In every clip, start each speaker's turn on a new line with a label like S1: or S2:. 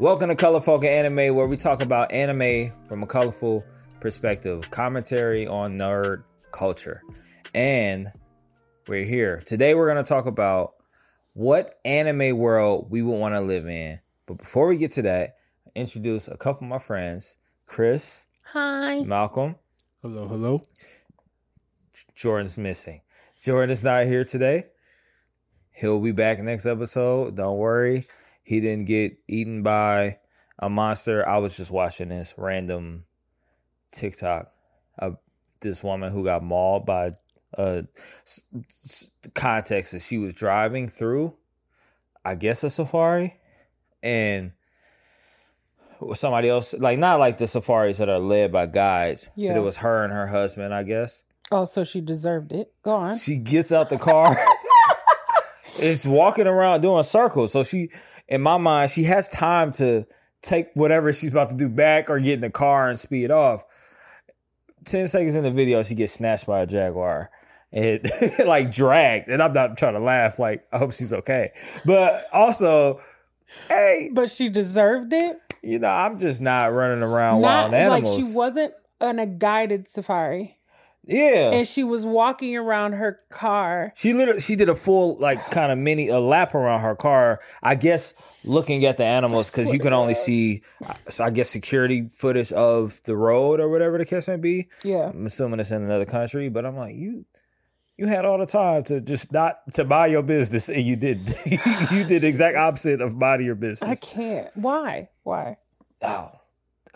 S1: Welcome to Colorful Anime, where we talk about anime from a colorful perspective, commentary on nerd culture. And we're here. Today we're going to talk about what anime world we would want to live in. But before we get to that, introduce a couple of my friends, Chris,
S2: Hi.
S1: Malcolm,
S3: Hello, hello.
S1: Jordan's missing. Jordan is not here today. He'll be back next episode. Don't worry. He didn't get eaten by a monster. I was just watching this random TikTok of this woman who got mauled by uh context that she was driving through I guess a safari and somebody else like not like the safaris that are led by guides but
S2: Yeah.
S1: it was her and her husband I guess
S2: Oh, so she deserved it. Go on.
S1: she gets out the car it's walking around doing circles so she in my mind she has time to take whatever she's about to do back or get in the car and speed off. 10 seconds in the video she gets snatched by a jaguar and like dragged. And i'm not trying to laugh like i hope she's okay. But also hey.
S2: But she deserved it.
S1: you know i'm just not running around
S2: Not
S1: wild
S2: like
S1: animals.
S2: she wasn't on a guided safari,
S1: yeah
S2: and she was walking around her car.
S1: She literally she did a full like kind of mini a lap around her car. I guess looking at the animals because you can only see, I guess security footage of the road or whatever the case may be.
S2: Yeah.
S1: I'm assuming it's in another country, but I'm like you. You had all the time to just not to buy your business, and you did. you did the exact opposite of minding your business.
S2: I can't. Why? Why?
S1: Oh,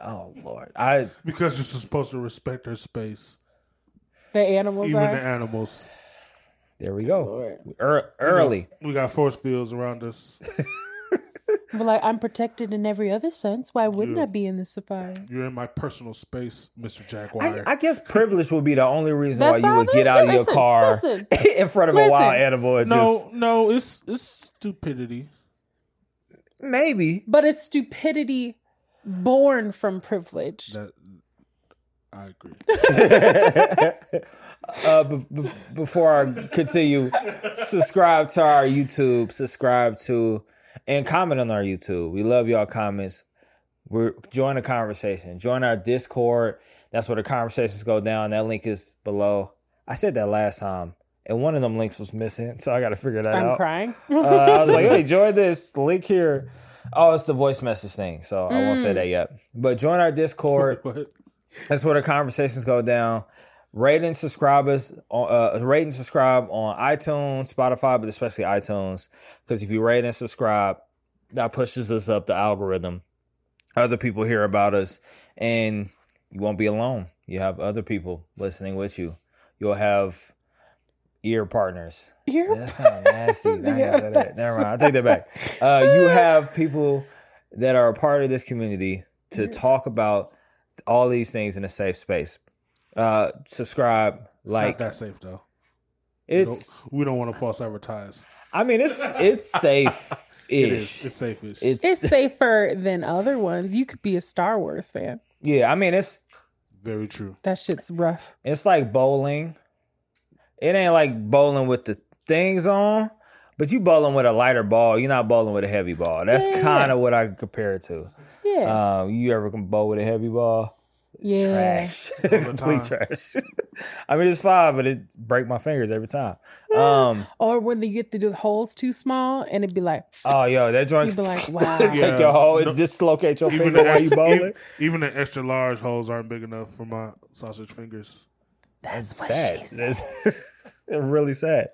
S1: oh Lord! I
S3: Because you're supposed to respect her space,
S2: The animals
S3: even
S2: are.
S3: the animals.
S1: there we go.
S2: Lord.
S1: Ear- early.
S3: We got force fields around us.
S2: But like, I'm protected in every other sense. Why wouldn't
S3: Yeah.
S2: I be in the safari?
S3: You're in my personal space, Mr.
S1: I,
S3: Jaguar.
S1: I guess privilege would be the only reason why you
S2: all
S1: would
S2: it
S1: get
S2: is.
S1: out of your
S2: Listen,
S1: car
S2: listen.
S1: in front of a wild
S2: Listen.
S1: animal and
S3: no,
S1: just
S3: no, it's it's stupidity.
S1: maybe.
S2: But it's stupidity born from privilege.
S3: That I agree.
S1: Uh, be- be- before I continue, subscribe to our YouTube, subscribe to, and comment on our YouTube. We love y'all comments. We're join the conversation. Join our Discord. That's where the conversations go down. That link is below. I said that last time, and one of them links was missing, so I got to figure that out.
S2: I'm crying.
S1: Uh, I was like, hey, join this link here. Oh, it's the voice message thing, so I won't say
S2: Mm.
S1: that yet. But join our Discord. That's where the conversations go down. Rate and subscribe us. on- Uh, rate and subscribe on iTunes, Spotify, but especially iTunes, because if you rate and subscribe, that pushes us up the algorithm. Other people hear about us, and you won't be alone. You have other people listening with you. You'll have ear partners.
S2: You're
S1: That sounds nasty. Now I gotta
S2: Yeah,
S1: that. Never mind. I'll take that back. Uh, you have people that are a part of this community to talk about all these things in a safe space. Uh, subscribe,
S3: it's
S1: like
S3: not that safe though.
S1: it's.
S3: Don't- we don't want to false advertise.
S1: I mean, it's it's safe
S3: It is.
S1: ish.
S3: It's safe-ish.
S1: It's,
S2: it's safer than other ones. You could be a Star Wars fan.
S1: yeah. I mean, it's
S3: very true.
S2: That shit's rough.
S1: it's like bowling. It ain't like bowling with the things on, but you bowling with a lighter ball. You're not bowling with a heavy ball. That's
S2: Yeah.
S1: kind of what I compare it to.
S2: Yeah.
S1: Um, you ever can bowl with a heavy ball? It's
S2: Yeah.
S1: trash, complete trash. I mean, it's fine, but it break my fingers every time. Um,
S2: or when they get to do the holes too small and it'd be like,
S1: oh, yo, that joint
S2: You'd be like, wow.
S1: take
S3: Yeah.
S1: your hole and
S3: No-
S1: dislocate your
S3: Even
S1: finger
S3: the,
S1: while you
S3: extra,
S1: bowling.
S3: even, even the extra large holes aren't big enough for my sausage fingers.
S2: that's what
S1: sad.
S2: she said.
S1: It's really sad.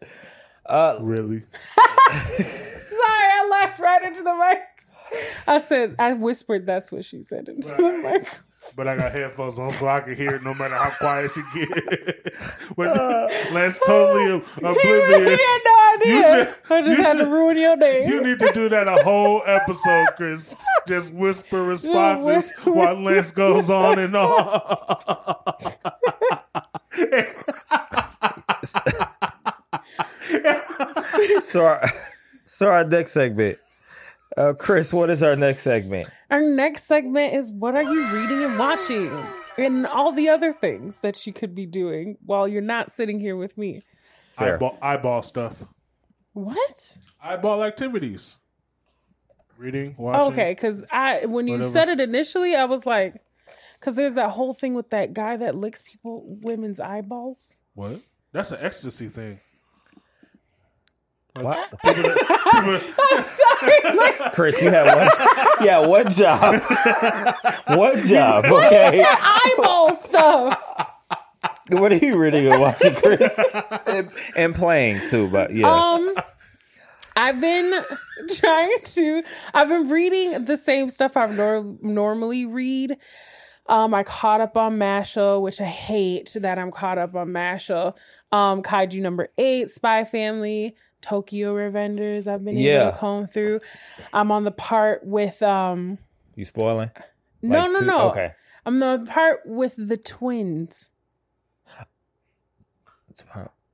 S1: Uh,
S3: Really?
S2: Sorry, I laughed right into the mic. I said, I whispered, that's what she said into the mic.
S3: But I got headphones on so I can hear it no matter how quiet she get. when
S1: Uh,
S3: Lance totally
S2: He
S3: oblivious.
S2: really had no idea.
S3: You should-
S2: I just
S3: you
S2: had to ruin your day.
S3: You need to do that a whole episode, Chris. Just whisper responses
S2: whisper.
S3: while Lance goes on and on.
S1: So, our, so our next segment. Uh, Chris, what is our next segment?
S2: Our next segment is what are you reading and watching? And all the other things that you could be doing while you're not sitting here with me.
S1: Fair.
S3: eyeball, eyeball stuff.
S2: What?
S3: Eyeball activities. Reading, watching.
S2: Okay, because I when you
S3: Whatever.
S2: said it initially, I was like, because there's that whole thing with that guy that licks people women's eyeballs.
S3: What? That's an ecstasy thing.
S1: What?
S3: People that-
S2: Sorry, like
S1: Chris, you had one. yeah, one job. what job. Okay.
S2: eyeball stuff.
S1: What are you reading and watching, Chris? and, and playing too, but yeah.
S2: Um, I've been trying to. I've been reading the same stuff I've nor- normally read. Um, I caught up on Mashle, which I hate that I'm caught up on Mashle. Um, Kaiju number eight, Spy Family, Tokyo Revengers. I've been able
S1: Yeah.
S2: to comb through. I'm on the part with um.
S1: you spoiling?
S2: No,
S1: Like
S2: no,
S1: two-
S2: no.
S1: Okay.
S2: I'm the part with the twins.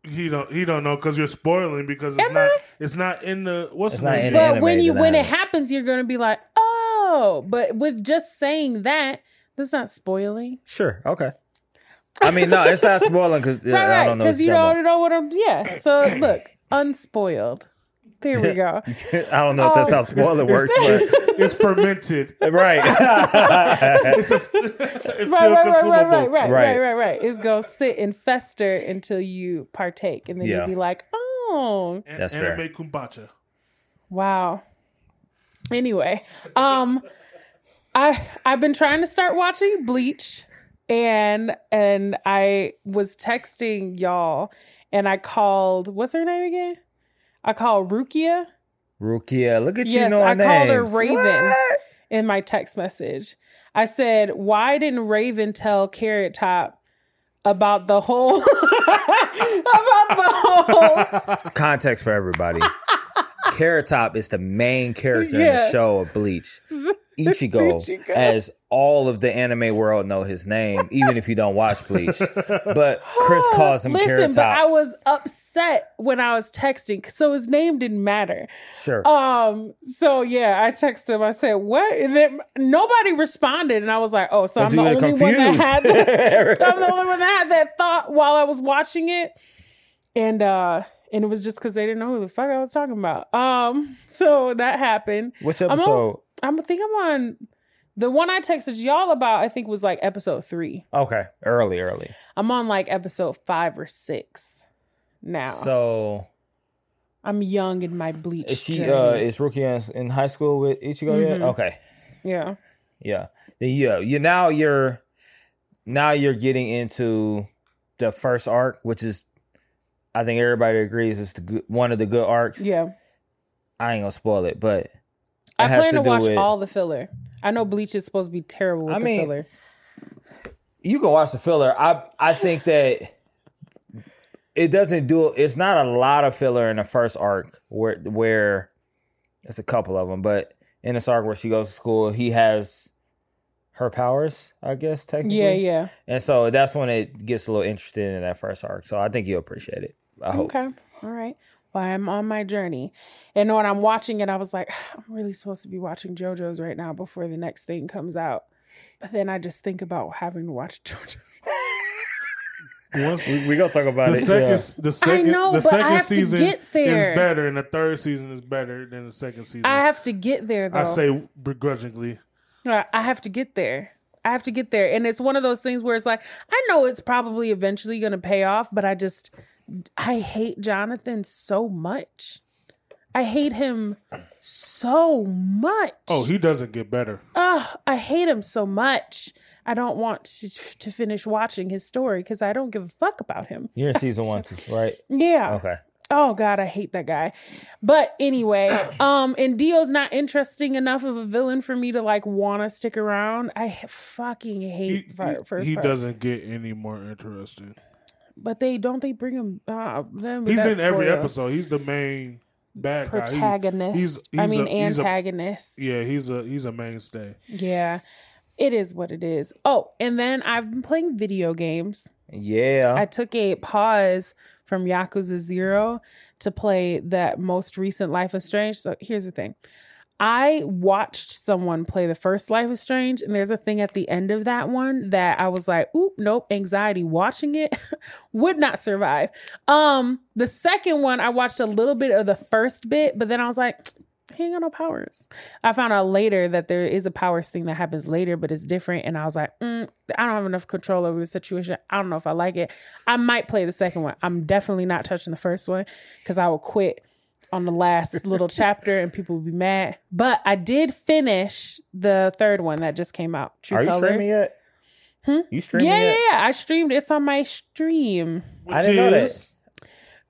S3: he don't he don't know because you're spoiling because it's
S2: Am
S3: not
S2: I?
S3: it's not in the what's
S1: It's
S3: the
S1: not
S3: name?
S1: in the
S2: But
S1: anime
S2: when you
S1: that I
S2: when it happens, you're gonna be like, oh. But with just saying that, that's not spoiling.
S1: Sure. Okay. I mean, no, it's not spoiling because
S2: right,
S1: I don't know.
S2: Because you don't know what I'm. Yeah. So look, unspoiled. There we go.
S1: I don't know if that's how spoiler works, but
S3: it's fermented.
S1: right.
S3: It's, it's still
S2: right, right, right,
S3: consumable.
S2: right, right, right,
S1: Right.
S2: right, right, right. It's gonna sit and fester until you partake, and then
S1: Yeah.
S2: you'll be like, oh,
S3: An-
S1: That's fair.
S3: anime kombucha.
S2: wow. Anyway, um, I I've been trying to start watching Bleach, and and I was texting y'all, and I called what's her name again? I called Rukia
S1: Rukia, look at you
S2: Yes,
S1: knowing
S2: I called her. Raven.
S1: What?
S2: in my text message. I said, "Why didn't Raven tell Carrot Top about the whole about the whole?"
S1: Context for everybody. Carrot Top is the main character in the show of Bleach. Ichigo,
S2: Ichigo.
S1: as all of the anime world know his name, even if you don't watch Bleach. But Chris calls him
S2: Listen,
S1: Carrot
S2: but I was upset when I was texting, so his name didn't matter.
S1: Sure.
S2: Um, so yeah, I texted him. I said, "What?" And then nobody responded, and I was like, "Oh, so I'm the only one that had that. I'm the only one that had that thought while I was watching it." And uh, and it was just because they didn't know who the fuck I was talking about. Um, so that happened.
S1: Which
S2: I'm on-
S1: episode?
S2: I'm I think I'm on the one I texted y'all about. I think was like episode three.
S1: Okay, early, early.
S2: I'm on like episode five or six now.
S1: So
S2: I'm young in my bleach.
S1: is she? Uh, is Rukia in, high school with Ichigo yet?
S2: Mhm.
S1: Okay,
S2: yeah.
S1: yeah. Then yeah, you now you're now you're getting into the first arc, which is I think everybody agrees it's the good, one of the good arcs.
S2: Yeah.
S1: I ain't gonna spoil it, but
S2: I
S1: it
S2: plan to,
S1: do
S2: watch
S1: with-
S2: all the filler. I know Bleach is supposed to be terrible with
S1: I
S2: the
S1: mean,
S2: filler.
S1: you can watch the filler. I I think that it doesn't do. It's not a lot of filler in the first arc where where it's a couple of them, but in this arc where she goes to school, he has her powers. I guess technically,
S2: Yeah, yeah.
S1: And so that's when it gets a little interesting in that first arc. So I think you'll appreciate it. I hope.
S2: Okay. All right. Well, I'm on my journey. And when I'm watching it, I was like, I'm really supposed to be watching JoJo's right now before the next thing comes out. But then I just think about having to watch JoJo's.
S3: Once
S1: We, we gonna talk about
S3: the
S1: it.
S3: second, the second,
S2: know,
S3: the
S2: but I
S3: second
S2: have to
S3: season
S2: get there.
S3: is better, and the third season is better than the second season.
S2: I
S3: I,
S2: have to get there though.
S3: I say begrudgingly.
S2: I I have to get there. I have to get there. And it's one of those things where it's like, I know it's probably eventually going to pay off, but I just, I hate Jonathan so much. I hate him so much.
S3: Oh, he doesn't get better.
S2: Ugh, I hate him so much. I don't want to, to finish watching his story because I don't give a fuck about him.
S1: You're in season one, right?
S2: Yeah.
S1: Okay.
S2: Oh God, I hate that guy. But anyway, um, and Dio's not interesting enough of a villain for me to like want to stick around. I fucking hate fir-
S3: he,
S2: first
S3: he
S2: part.
S3: doesn't get any more interesting.
S2: But they don't they bring him. Uh, them
S3: He's in every
S2: spoiler.
S3: episode. He's the main bad guy. He-
S2: Protagonist.
S3: he's,
S2: I mean,
S3: a, he's a-
S2: antagonist.
S3: yeah, he's a he's a mainstay.
S2: yeah, it is what it is. Oh, and then I've been playing video games.
S1: Yeah.
S2: I took a pause from Yakuza Zero to play that most recent Life is Strange. So here's the thing. I watched someone play the first Life is Strange, and there's a thing at the end of that one that I was like, oop, nope, anxiety watching it would not survive. Um, the second one, I watched a little bit of the first bit, but then I was like, he ain't got no powers. I found out later that there is a powers thing that happens later, but it's different. And I was like, mm, I don't have enough control over the situation. I don't know if I like it. I might play the second one. I'm definitely not touching the first one because I will quit on the last little chapter and people will be mad. But I did finish the third one that just came out. True
S1: Are you
S2: Colors.
S1: streaming yet?
S2: Hmm?
S1: You streaming
S2: Yeah, yeah,
S1: yet?
S2: yeah. I streamed. It's on my stream.
S3: Which
S1: I didn't know that.
S3: is-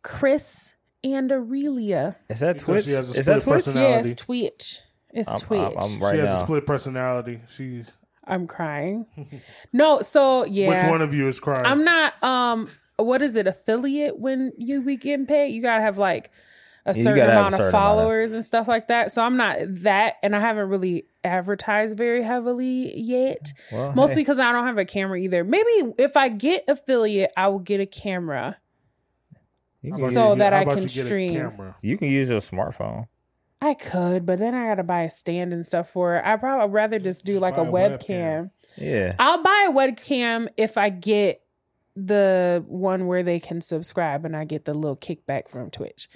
S2: Chris and Aurelia.
S1: Is that
S3: Because
S1: Twitch?
S3: she has a
S1: Is that
S3: split
S1: Twitch?
S3: person-
S2: Yeah,
S3: Personality.
S2: it's Twitch. It's
S1: I'm,
S2: Twitch.
S1: I'm, I'm
S3: She
S1: right
S3: has a split personality. She.
S2: I'm crying. No, so yeah.
S3: Which one of you is crying?
S2: I'm not um what is it, affiliate when you be getting paid? You gotta have like a
S1: you
S2: certain
S1: gotta a
S2: amount of
S1: certain amount of-
S2: followers and stuff like that. So I'm not that and I haven't really advertised very heavily yet.
S1: Well,
S2: Mostly
S1: hey,
S2: because I don't have a camera either. Maybe if I get affiliate, I will get a camera.
S1: you,
S3: How
S1: can
S3: about
S2: So
S3: you-
S2: that I can
S3: you get a
S2: stream.
S1: you can use your smartphone.
S2: I could, but then I gotta buy a stand and stuff for it. I'd probably rather just do like a
S3: a webcam.
S2: webcam.
S1: Yeah.
S2: I'll buy a webcam if I get the one where they can subscribe and I get the little kickback from Twitch.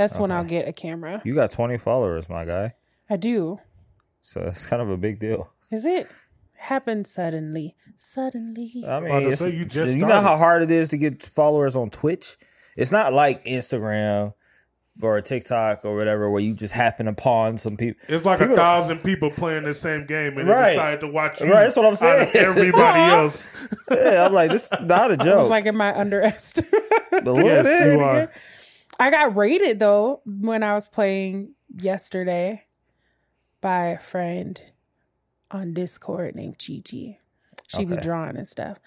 S2: That's when I'll get a camera.
S1: You got 20 followers, my guy.
S2: I do.
S1: So it's kind of a big deal.
S2: Is it? Happened suddenly. Suddenly.
S1: I mean,
S3: about to
S1: it's-
S3: say, you just
S1: you know
S3: started.
S1: how hard it is to get followers on Twitch. It's not like Instagram or TikTok or whatever where you just happen upon some people.
S3: It's like
S1: People-
S3: a thousand people playing the same game and
S1: Right.
S3: they decide to watch you.
S1: Right, that's what I'm
S3: out
S1: saying.
S3: everybody else.
S1: Yeah, I'm like, this is not a
S2: was
S1: joke.
S2: like, am I underestimated?
S1: a little
S3: Yes,
S1: bit.
S3: you are.
S2: I got rated though when I was playing yesterday by a friend on Discord named Chi. She be
S1: Okay.
S2: drawing and stuff.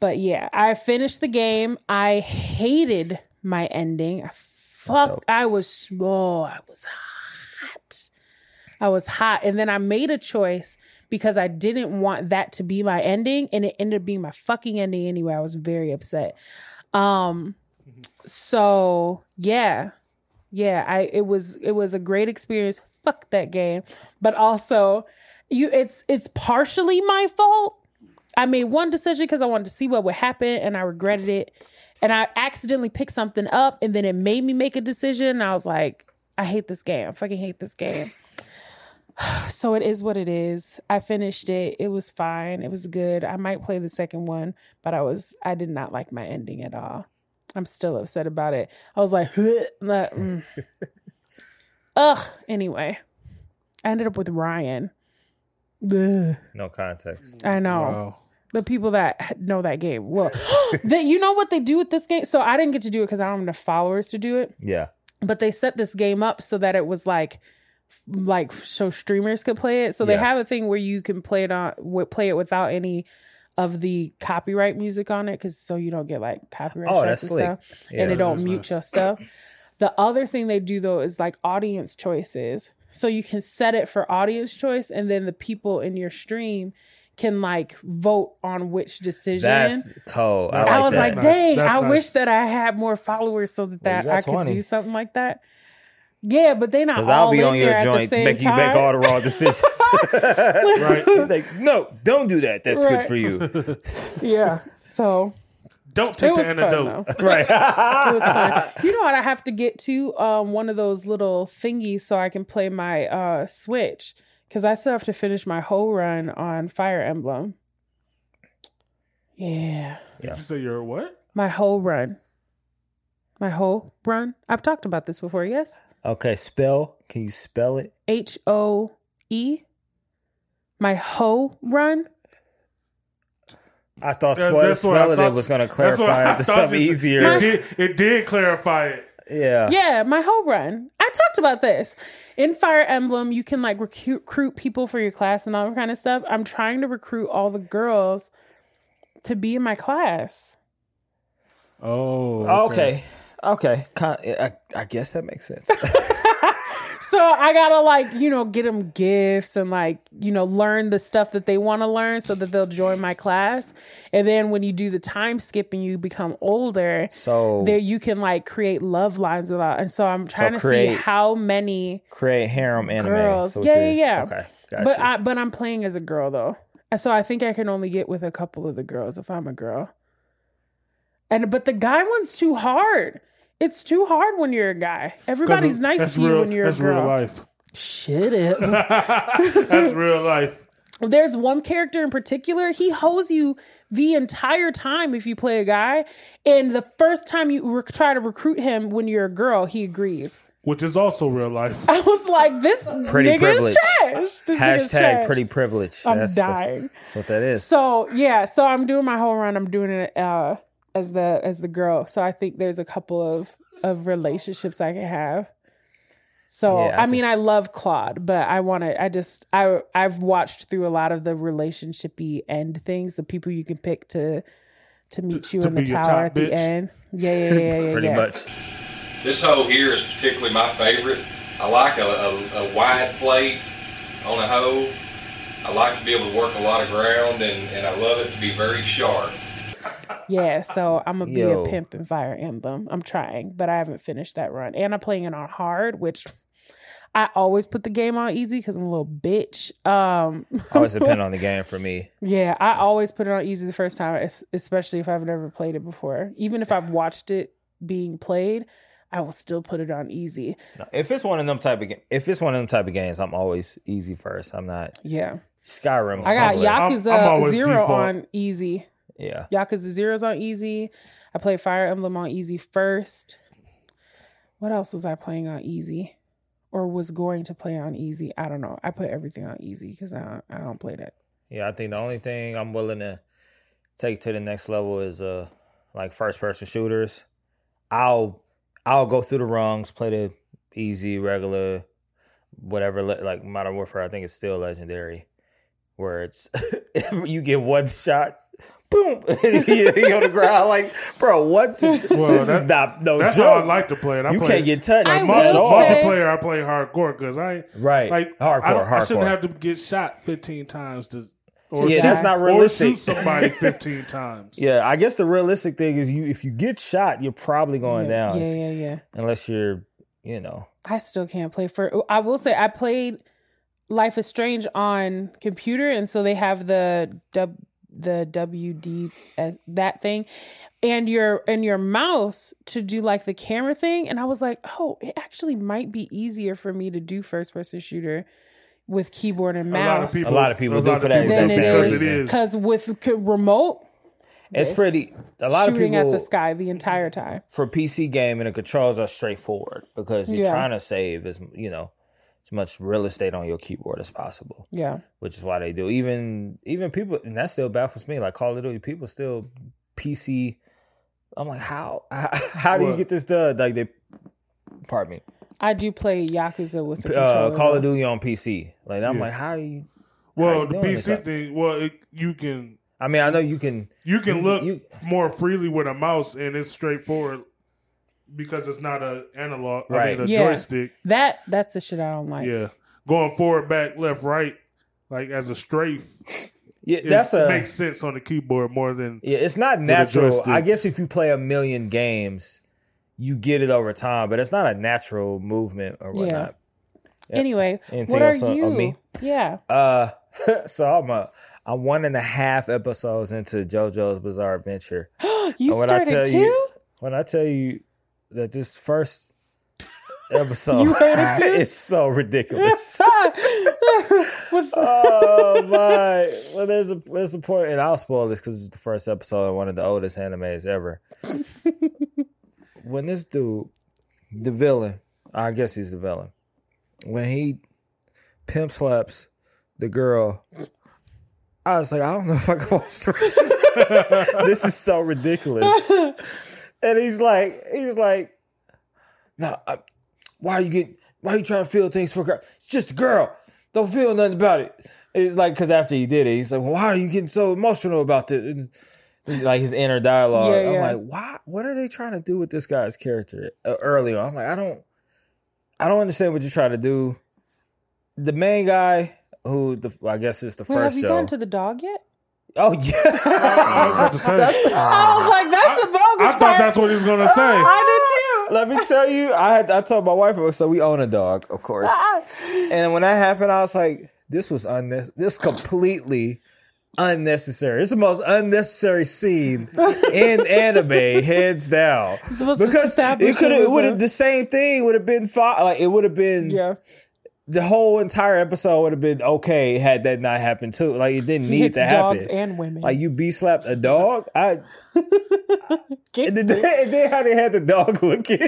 S2: But yeah, I finished the game. I hated my ending. I fuck I was oh, I was hot. I was hot. And then I made a choice because I didn't want that to be my ending. And it ended up being my fucking ending anyway. I was very upset. Um so yeah. Yeah i it was it was a great experience. Fuck that game. But also you it's it's partially my fault. I made one decision because i wanted to see what would happen and i regretted it. And i accidentally picked something up and then it made me make a decision and i was like i hate this game. I fucking hate this game. So it is what it is. I finished it. It was fine. It was good. I might play the second one but i was i did not like my ending at all I'm still upset about it. I was like, like, mm. ugh. Anyway, I ended up with Ryan. Ugh.
S1: No context.
S2: I know
S3: Wow.
S2: the people that know that game. Well, that you know what they do with this game. So I didn't get to do it because I don't have enough followers to do it.
S1: Yeah.
S2: But they set this game up so that it was like, like so streamers could play it. So they have a thing where you can play it on, wi- play it without any of the copyright music on it, because so you don't get like copyright
S1: Oh, that's
S2: and
S1: slick.
S2: stuff
S1: Yeah.
S2: and it don't mute
S3: nice.
S2: your stuff. The other thing they do though is like audience choices. So you can set it for audience choice, and then the people in your stream can like vote on which decision.
S1: That's cold. I,
S3: I
S1: like
S2: I was
S1: that.
S2: like, dang,
S3: That's
S2: I
S3: nice.
S2: wish that I had more followers so that,
S1: Well,
S2: that
S1: got
S2: I could do something like that. Yeah, but they're not
S1: Because I'll be
S2: in
S1: on
S2: there
S1: your
S2: at the
S1: joint,
S2: same
S1: make you
S2: time.
S1: make all the wrong decisions.
S3: Right.
S1: like, no, don't do that. That's good for you.
S2: yeah, so
S3: Don't
S2: it
S3: take the
S2: was fun
S3: antidote.
S2: though.
S1: right.
S2: It was fun. You know what? I have to get to um, one of those little thingies so I can play my uh, Switch because I still have to finish my whole run on Fire Emblem. Yeah,
S3: Did you say you're what?
S2: my whole run. My whole run. I've talked about this before. Yes,
S1: Okay, spell. Can you spell it?
S2: H O E. My whole run.
S1: I thought
S3: Yeah,
S1: spell,
S3: that's I
S1: spelling it
S3: thought-
S1: was going to clarify
S3: I
S1: it to something
S3: you
S1: easier.
S3: It did, it did clarify it.
S1: Yeah.
S2: Yeah, my whole run. I talked about this. In Fire Emblem, you can like recruit, recruit people for your class and all that kind of stuff. I'm trying to recruit all the girls to be in my class.
S3: Oh.
S1: Okay. Okay. Con- I, I guess that makes sense.
S2: So I gotta like, you know, get them gifts and like, you know, learn the stuff that they want to learn so that they'll join my class. And then when you do the time skip and you become older,
S1: So
S2: there you can like create love lines a lot. And so I'm trying to
S1: create-
S2: see how many
S1: create harem anime.
S2: Girls.
S1: So
S2: Yeah, yeah, yeah.
S1: Okay. Gotcha.
S2: But I but I'm playing as a girl though. So I think I can only get with a couple of the girls if I'm a girl. And but the guy one's too hard. It's too hard when you're a guy. Everybody's nice
S3: That's
S2: to you
S3: real,
S2: when you're a
S3: that's real
S2: girl.
S3: life.
S2: Shit it.
S3: That's real life.
S2: There's one character in particular, he hoes you the entire time if you play a guy. And the first time you rec- try to recruit him when you're a girl, he agrees.
S3: Which is also real life.
S2: I was like, this
S1: Pretty
S2: nigga
S1: privilege.
S2: is trash. This nigga is
S1: Hashtag
S2: trash.
S1: pretty privilege.
S2: I'm
S1: that's, that's-
S2: dying.
S1: That's, what that is.
S2: So yeah, so I'm doing my whole run. I'm doing it uh, as the as the girl. So I think there's a couple of of relationships I can have. So
S1: Yeah, I
S2: I, mean, I love Claude, but I want to. I just I I've watched through a lot of the relationshipy end things, the people you can pick to to meet you
S3: to
S2: in the tower
S3: top
S2: at the end. Yeah, yeah, yeah, yeah. yeah,
S1: Pretty
S2: yeah.
S1: much.
S4: This hole here is particularly my favorite. I like a, a, a wide plate on a hole. I like to be able to work a lot of ground, and, and I love it to be very sharp.
S2: Yeah, so I'm gonna be
S1: Yo.
S2: a pimp and Fire Emblem. I'm trying, but I haven't finished that run, and I'm playing it on hard, which I always put the game on easy because I'm a little bitch. Um,
S1: Always depend on the game for me.
S2: yeah, I always put it on easy the first time, especially if I've never played it before. Even if I've watched it being played, I will still put it on easy.
S1: If it's one of them type of ga- if it's one of them type of games, I'm always easy first. I'm not
S2: Yeah,
S1: Skyrim.
S2: I got
S1: simpler.
S3: I'm-
S2: Yakuza
S3: I'm
S2: Zero
S3: default.
S2: on easy.
S1: Yeah,
S2: Yakuza Zero's on easy. I played Fire Emblem on easy first. What else was I playing on easy? Or was going to play on easy? I don't know. I put everything on easy because I don't, I don't play that.
S1: yeah. I think the only thing I'm willing to take to the next level is uh like first person shooters. I'll I'll go through the rungs, play the easy, regular, whatever. Like Modern Warfare, I think it's still legendary, where it's you get one shot. Boom! you on the ground like, bro, what?
S3: Well,
S1: this is
S3: that-
S1: not no
S3: That's
S1: joke.
S3: how I like to play it. I
S1: you
S3: play,
S1: can't get touched
S2: I
S3: Mul-
S2: will
S1: at all.
S2: say-
S3: multiplayer. I play hardcore because I
S1: Right.
S3: like
S1: hardcore,
S3: I,
S1: hardcore.
S3: I shouldn't have to get shot fifteen times to. Or
S1: yeah,
S3: shoot,
S1: that's not realistic.
S3: or shoot somebody fifteen times.
S1: Yeah, I guess the realistic thing is you if you get shot, you're probably going
S2: yeah,
S1: down.
S2: Yeah, yeah, yeah.
S1: Unless you're, you know.
S2: I still can't play for. I will say I played Life is Strange on computer, and so they have the dub, the WD uh, that thing, and your and your mouse to do like the camera thing. And I was like, oh, it actually might be easier for me to do first person shooter with keyboard and
S3: A lot of
S2: mouse
S3: people.
S1: A lot of people do
S3: lot
S1: for
S3: of
S1: that
S3: people
S2: than
S1: exact
S2: it
S1: same
S3: because it is.
S2: because with remote
S1: It's pretty a lot of people
S2: shooting
S1: people
S2: at the sky the entire time.
S1: for PC game and the controls are straightforward because you're
S2: Yeah.
S1: trying to save as you know as much real estate on your keyboard as possible,
S2: Yeah,
S1: which is why they do. Even even people and that still baffles me. Like Call of Duty, people still PC. I'm like, how how do you get this done? Like they, pardon me,
S2: I do play Yakuza with the
S1: uh. Call of Duty on PC. Like I'm
S3: Yeah.
S1: like, how you?
S3: Well,
S1: you
S3: the
S1: doing this?
S3: PC thing. Well, it, you can
S1: I mean, I know you can.
S3: you can
S1: You-
S3: look
S1: you-
S3: more freely with a mouse, and it's straightforward because it's not a analog. I
S1: Right.
S3: mean, a
S2: Yeah.
S3: joystick.
S2: That that's the shit I don't like.
S3: Yeah, going forward, back, left, right, like as a strafe.
S1: Yeah, that's a
S3: makes sense on the keyboard more than
S1: Yeah, it's not natural. I guess if you play a million games, you get it over time, but it's not a natural movement or whatnot. Yeah.
S2: Anyway,
S1: Anything
S2: what are
S1: on-
S2: you?
S1: on me?
S2: Yeah.
S1: Uh, so I'm a I'm one and a half episodes into JoJo's Bizarre Adventure.
S2: You
S1: And when I
S2: started
S1: tell
S2: too?
S1: you- When I tell you that this first episode
S2: You heard it too?
S1: is so ridiculous. Oh my! Well, there's a there's a point, and I'll spoil this because it's the first episode of one of the oldest animes ever. when this dude, the villain, I guess he's the villain, when he pimp slaps the girl, I was like, I don't know if I can watch the rest of this. this is so ridiculous. And he's like, he's like, no, I, why are you getting? Why are you trying to feel things for a girl? It's just a girl. Don't feel nothing about it. It's like because after he did it, he's like, well, "Why are you getting so emotional about this?" And, like his inner dialogue.
S2: Yeah, yeah.
S1: I'm like, "Why? What are they trying to do with this guy's character uh, early on?" I'm like, "I don't, I don't understand what you're trying to do." The main guy, who the, I guess is the
S2: Wait,
S1: first
S2: have you
S1: show.
S2: gotten to the dog yet?
S1: oh yeah,
S3: I was about to say.
S2: I was like, that's the bogus
S3: I
S2: part.
S3: thought that's what he was gonna oh, say.
S2: I did too.
S1: Let me tell you, I had I told my wife so we own a dog, of course. Ah. and when that happened, I was like, this was unnecessary. This completely unnecessary. It's the most unnecessary scene in anime, hands down.
S2: supposed
S1: Because
S2: establish
S1: it could
S2: it
S1: have
S2: was
S1: would have the same thing would have been fine. Like it would have been
S2: Yeah.
S1: The whole entire episode would have been okay had that not happened too. Like it didn't need to
S2: dogs and women.
S1: like you be slapped a dog. I
S2: Get
S1: and then, and then how they had the dog looking.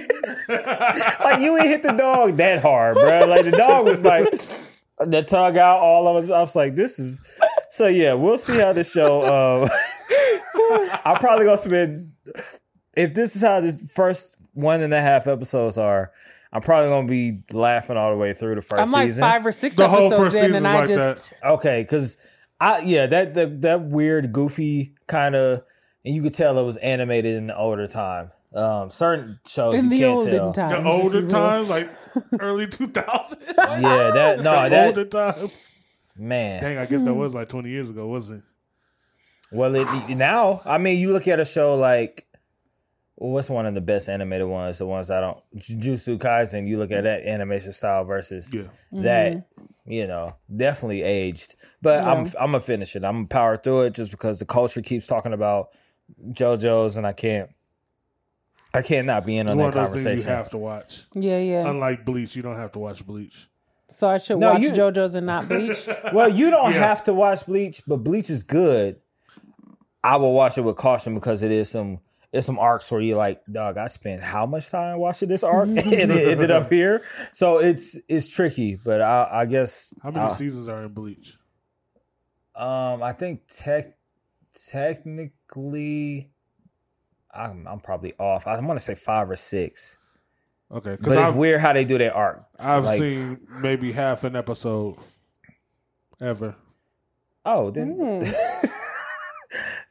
S1: like you ain't hit the dog that hard, bro. Like the dog was like the tug out all of us. I was like, this is so yeah. We'll see how the show. Um, I'm probably gonna spend if this is how this first one and a half episodes are. I'm probably gonna be laughing all the way through the 1st
S2: I'm like
S1: season.
S2: five or six
S3: The whole
S2: episodes
S3: first
S2: in, and
S3: season's
S2: I
S3: like
S2: just
S1: Okay, because I yeah that that that weird goofy kind of and you could tell it was animated in the older time. Um, certain shows
S2: in
S1: you
S2: the
S1: can't
S2: olden
S1: tell.
S2: times.
S3: The
S2: if you
S3: older
S2: will.
S3: times, like early 2000.
S1: Yeah, that no
S3: the
S1: that
S3: older times.
S1: man.
S3: Dang, I guess that was like 20 years ago, wasn't it?
S1: Well, it, now I mean you look at a show like what's one of the best animated ones? The ones I don't Jujutsu Kaisen. You look at that animation style versus
S3: Yeah.
S1: that mm-hmm. you know definitely aged. But I'm I'm gonna finish it. I'm gonna power through it just because the culture keeps talking about JoJo's and I can't. I can't not be in
S3: It's
S1: on
S3: one
S1: that
S3: of those things
S1: conversation.
S3: you have to watch.
S2: Yeah, yeah.
S3: Unlike Bleach, you don't have to watch Bleach.
S2: so I should
S1: No,
S2: watch
S1: you-
S2: JoJo's and not Bleach.
S1: Well, you don't
S3: Yeah.
S1: have to watch Bleach, but Bleach is good. I will watch it with caution because it is some it's some arcs where you're like, dog, I spent how much time watching this arc and it ended up here. So it's it's tricky, but I, I guess
S3: How many
S1: uh,
S3: seasons are in Bleach?
S1: um I think tech technically I'm I'm probably off. I want to say five or six.
S3: Okay, because
S1: it's
S3: I've,
S1: weird how they do their arc.
S3: I've
S1: Like,
S3: seen maybe half an episode ever.
S1: Oh, then.
S2: Hmm.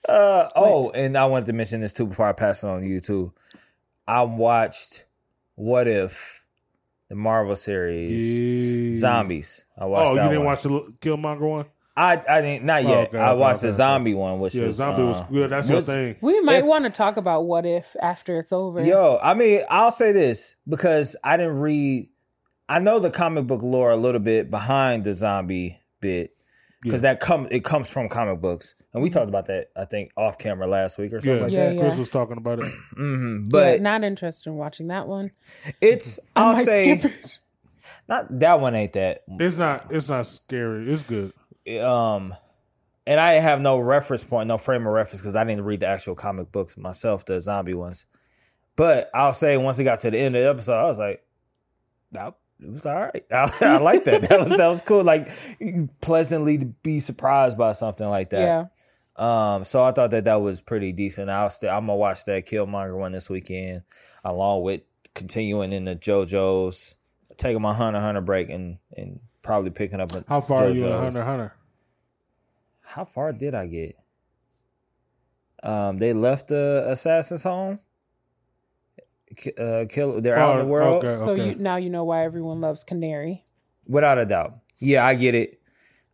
S1: uh, oh, and I wanted to mention this too before I pass it on to you too. I watched What If, the Marvel series,
S3: Yeah.
S1: Zombies. I watched
S3: Oh, you didn't
S1: one.
S3: watch the Killmonger one?
S1: I I didn't not
S3: Oh,
S1: yet.
S3: okay,
S1: I
S3: okay,
S1: watched
S3: okay,
S1: the
S3: okay.
S1: zombie one, which
S3: Yeah,
S1: was
S3: Zombie was
S1: uh,
S3: good. That's your
S1: which-
S3: thing.
S2: We might want to talk about what if after it's over.
S1: Yo, I mean, I'll say this because I didn't read. I know the comic book lore a little bit behind the zombie bit because that come it comes from comic books, and we talked about that I think off camera last week or something
S3: Yeah,
S1: like
S2: Yeah,
S1: that.
S2: yeah.
S3: Chris was talking about it.
S1: hmm
S2: Yeah,
S1: But
S2: not interested in watching that one.
S1: it's
S2: I
S1: I'll
S2: might
S1: say
S2: it.
S1: not that one ain't that.
S3: It's not. It's not scary. It's good.
S1: Um, and I have no reference point, no frame of reference because I didn't read the actual comic books myself, the zombie ones. But I'll say once it got to the end of the episode, I was like, that it was all right. I, I like that. That was that was cool. Like you pleasantly to be surprised by something like that.
S2: Yeah.
S1: Um, so I thought that that was pretty decent. I'll still I'm gonna watch that Killmonger one this weekend, along with continuing in the JoJo's, taking my Hunter x Hunter break and and probably picking up. A
S3: How far are you in
S1: JoJo's.
S3: Hunter x Hunter?
S1: How far did I get? Um, they left the assassin's home. Ki- Uh, kill. They're out in the
S3: Oh,
S1: world
S3: Okay,
S2: So
S3: okay.
S2: you now you know why everyone loves Canary.
S1: without a doubt. Yeah, I get it.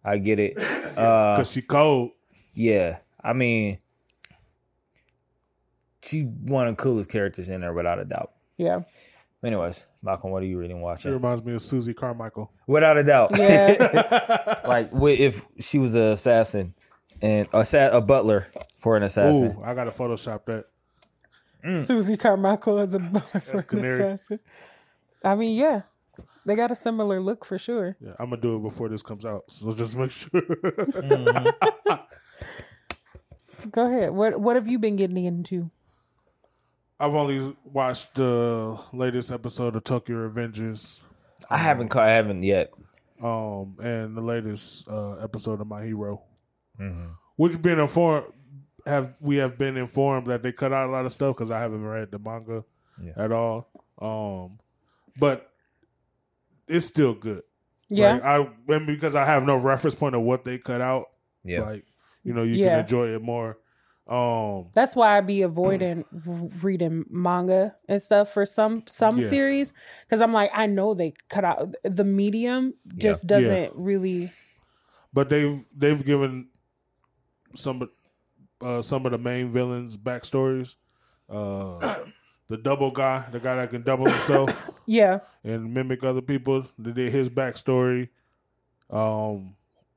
S1: I get it. Uh,
S3: Because she cold.
S1: yeah, I mean, she's one of the coolest characters in there, without a doubt.
S2: Yeah.
S1: Anyways, Malcolm, what are you reading, Watching?
S3: She reminds me of Susie Carmichael.
S1: Without a doubt.
S2: Yeah.
S1: like if she was an assassin and a, a butler for an assassin.
S3: Ooh, I got to Photoshop that.
S2: Susie Carmichael as a butler
S3: Canary.
S2: assassin. I mean, yeah. They got a similar look for sure.
S3: Yeah, I'm gonna do it before this comes out. So just make sure.
S2: Go ahead. What what have you been getting into?
S3: I've only watched the latest episode of Tokyo Revengers.
S1: I haven't. ca- I haven't yet.
S3: um, and the latest uh, episode of My Hero.
S1: Mm-hmm.
S3: Which been informed have we have been informed that they cut out a lot of stuff because I haven't read the manga
S1: Yeah.
S3: at all. Um, but it's still good.
S2: Yeah.
S3: Like, I and because I have no reference point of what they cut out.
S1: Yeah.
S3: Like you know, you
S2: Yeah.
S3: can enjoy it more. Um,
S2: That's why I be avoiding reading manga and stuff for some some
S3: Yeah.
S2: series because I'm like I know they cut out the medium just
S3: Yeah.
S2: doesn't really
S3: but they've they've given some uh, some of the main villains backstories. Uh, the double guy, the guy that can double himself
S2: yeah
S3: and mimic other people, they did his backstory. Um,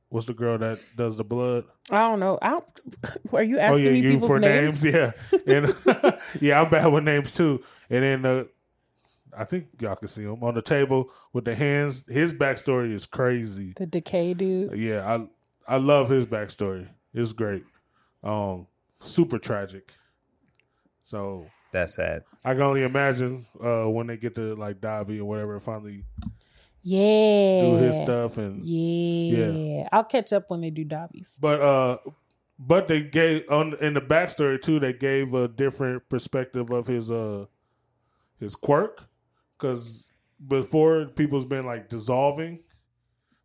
S3: what's the girl that does the blood?
S2: I don't know I don't, are you
S3: oh
S2: asking
S3: yeah,
S2: me
S3: you
S2: people's
S3: for
S2: names?
S3: names, yeah, and yeah, I'm bad with names too. And then uh, I think y'all can see him on the table with the hands. His backstory is crazy.
S2: The decay dude.
S3: Yeah, I I love his backstory. It's great. Um, super tragic. So
S1: That's sad.
S3: I can only imagine uh, when they get to like Dabi or whatever, and finally
S2: Yeah.
S3: do his stuff and
S2: Yeah. yeah. I'll catch up when they do Dabi's.
S3: But uh, but they gave on in the backstory too. They gave a different perspective of his uh his quirk because before people's been like dissolving,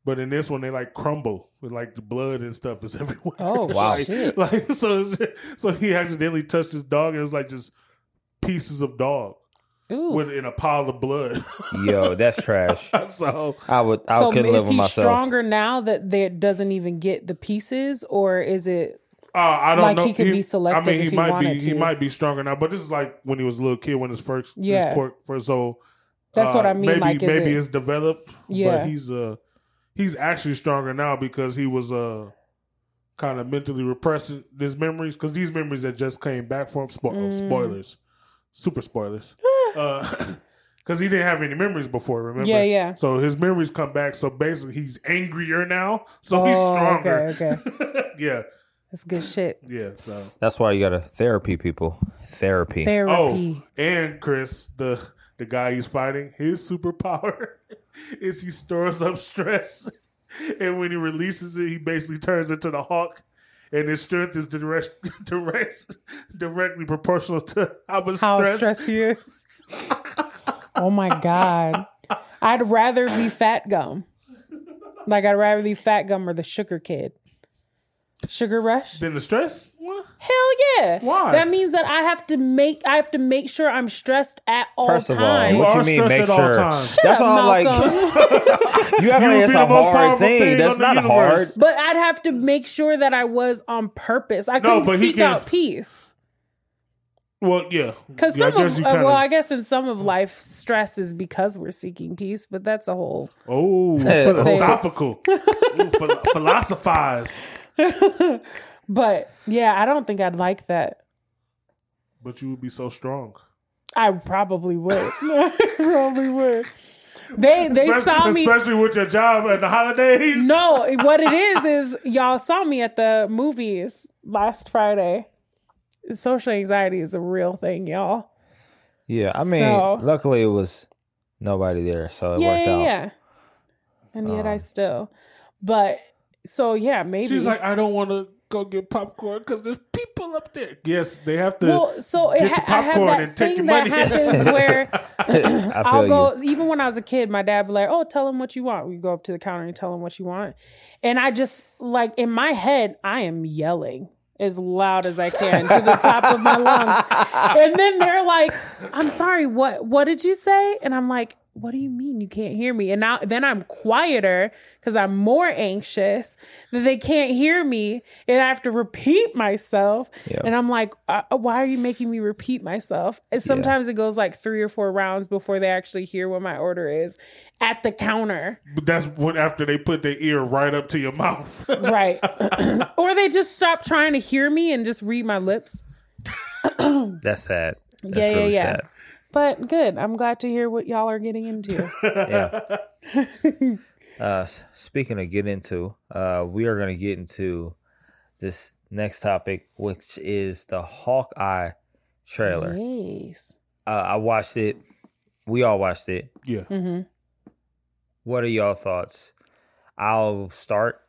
S3: but in this one they like crumble with like the blood and stuff is everywhere.
S2: Oh,
S1: Wow.
S3: like, like so so he accidentally touched his dog and it was like just pieces of dog
S2: Ooh.
S3: with in a pile of blood.
S1: Yo, that's trash.
S3: so
S1: I would. I
S2: so
S1: couldn't live
S2: is
S1: with
S2: he
S1: myself.
S2: stronger now that there doesn't even get the pieces, or is it?
S3: Uh, I don't
S2: Like,
S3: know.
S2: he could be selective
S3: I mean,
S2: if
S3: he,
S2: he
S3: might be.
S2: wanted
S3: He might be stronger now. But this is like when he was a little kid when his first
S2: Yeah.
S3: his quirk first. So
S2: That's
S3: uh,
S2: what I mean.
S3: Maybe
S2: like,
S3: maybe
S2: it,
S3: it's developed.
S2: Yeah.
S3: But he's uh he's actually stronger now because he was uh kind of mentally repressing his memories because these memories that just came back from spo-
S2: Mm.
S3: spoilers, super spoilers. uh Because he didn't have any memories before, remember?
S2: Yeah, yeah.
S3: So his memories come back. So basically, he's angrier now. So he's
S2: Oh,
S3: stronger.
S2: Okay, okay,
S3: yeah,
S2: that's good shit.
S3: yeah. So
S1: That's why you got to therapy people. Therapy.
S2: Therapy.
S3: Oh, and Chris, the the guy he's fighting, his superpower is he stores up stress, and when he releases it, he basically turns into the Hulk, and his strength is direct, direct directly proportional to how much
S2: How
S3: stress.
S2: stressed he is. oh my god, I'd rather be Fat Gum. Like I'd rather be Fat Gum or the Sugar Kid. Sugar Rush.
S3: Than the stress. What?
S2: Hell yeah!
S3: Why?
S2: That means that I have to make I have to make sure I'm stressed at all
S1: First of all,
S2: times.
S3: You
S1: what
S3: are
S1: you mean? Make
S3: at all
S1: sure.
S3: times.
S1: That's
S2: up,
S1: all. Like
S2: Malcolm.
S1: you act
S3: You
S1: like
S3: would
S1: it's
S3: be
S1: a
S3: the most
S1: hard thing.
S3: thing
S1: That's not hard.
S2: But I'd have to make sure that I was on purpose. I couldn't
S3: but he
S2: seek out peace.
S3: Well, yeah.
S2: Because
S3: Yeah,
S2: some
S3: guess
S2: of uh,
S3: kinda-
S2: well, I guess in some of life, stress is because we're seeking peace, but that's a whole.
S3: oh, philosophical, Ooh, phil- philosophize.
S2: But yeah, I don't think I'd like that.
S3: But you would be so strong.
S2: I probably would. I probably would. They they
S3: Especially,
S2: saw me.
S3: especially with your job at the holidays.
S2: No, what it is is y'all saw me at the movies last Friday. Social anxiety is a real thing, y'all.
S1: Yeah, I mean,
S2: So-
S1: luckily it was nobody there, so it
S2: yeah,
S1: worked
S2: yeah,
S1: out.
S2: yeah. And yet I um, still, but so yeah, maybe.
S3: She's like, I don't want to go get popcorn because there's people up there. Yes, they have to.
S2: well, so
S3: get
S2: ha-
S3: your
S2: I have that thing that happens where
S1: I feel
S2: I'll go.
S1: you.
S2: Even when I was a kid, my dad would be like, "Oh, tell him what you want." We go up to the counter and tell him what you want, and I just like in my head, I am yelling as loud as I can to the top of my lungs, and then they're like, "I'm sorry, what? What did you say?" And I'm like. What do you mean you can't hear me? And now then I'm quieter because I'm more anxious that they can't hear me and I have to repeat myself.
S1: Yeah.
S2: And I'm like, uh, why are you making me repeat myself? And sometimes it goes like three or four rounds before they actually hear what my order is at the counter.
S3: But that's what after they put their ear right up to your mouth.
S2: Right. or they just stop trying to hear me and just read my lips.
S1: That's sad. That's
S2: Yeah, yeah,
S1: really
S2: yeah.
S1: sad.
S2: But good. I'm glad to hear what y'all are getting into.
S1: Yeah. uh, speaking of get into, uh, we are going to get into this next topic, which is the Hawkeye trailer.
S2: yes.
S1: Uh, I watched it. We all watched it.
S3: yeah.
S1: What are y'all thoughts? I'll start.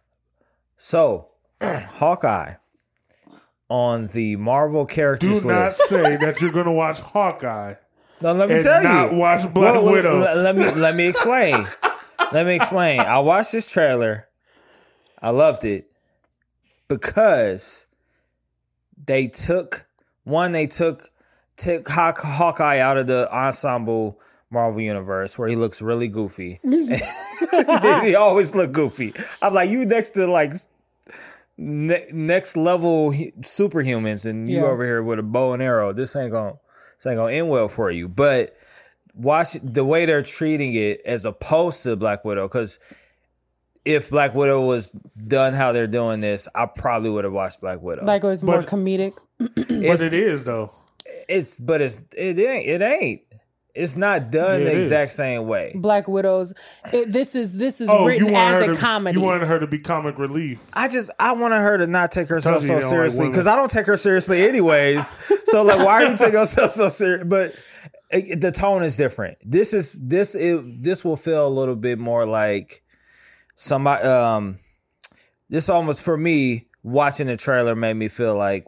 S1: So, Hawkeye on the Marvel characters. List.
S3: Do
S1: characters
S3: not
S1: list.
S3: say that you're going to watch Hawkeye
S1: No, let me
S3: and
S1: tell
S3: not
S1: you.
S3: watch Black
S1: Well,
S3: Widow.
S1: Let, let me let me explain. let me explain. I watched this trailer. I loved it because they took one. They took took Haw- Hawkeye out of the ensemble Marvel universe where he looks really goofy. he always look goofy. I'm like you next to like ne- next level he- superhumans, and you
S2: Yeah.
S1: over here with a bow and arrow. This ain't gonna this ain't gonna end well for you. But watch the way they're treating it as opposed to Black Widow, because if Black Widow was done how they're doing this, I probably would have watched Black Widow.
S2: Like it was more
S3: But-
S2: comedic.
S3: but it is, though.
S1: it's but it's it ain't it ain't It's not done
S3: Yeah,
S1: the exact
S3: is.
S1: same way.
S2: Black Widows. It, this is this is
S3: Oh,
S2: written as a
S3: to,
S2: comedy.
S3: You wanted her to be comic relief.
S1: I just I wanted her to not take herself so
S3: you don't like
S1: seriously because I don't take her seriously anyways. so like, why are you taking yourself so serious? But it, the tone is different. This is this it, this will feel a little bit more like somebody. Um, this almost for me watching the trailer made me feel like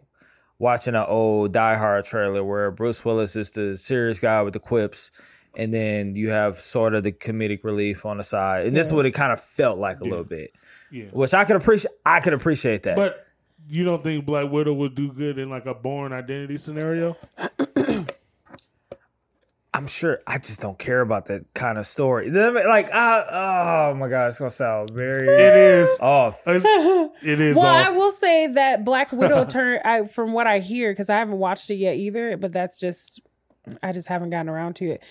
S1: watching an old Die Hard trailer where Bruce Willis is the serious guy with the quips. And then you have sort of the comedic relief on the side, and this is what it kind of felt like a little bit,
S3: Yeah.
S1: which I could appreciate. I could appreciate that.
S3: But you don't think Black Widow would do good in like a Bourne identity scenario?
S1: I'm sure I just don't care about that kind of story. Like, I, oh my god, it's gonna sound very
S3: It is.
S1: off.
S3: It's-
S2: well,
S3: off.
S2: I will say that Black Widow turned. I, from what I hear, because I haven't watched it yet either, but that's just I just haven't gotten around to it.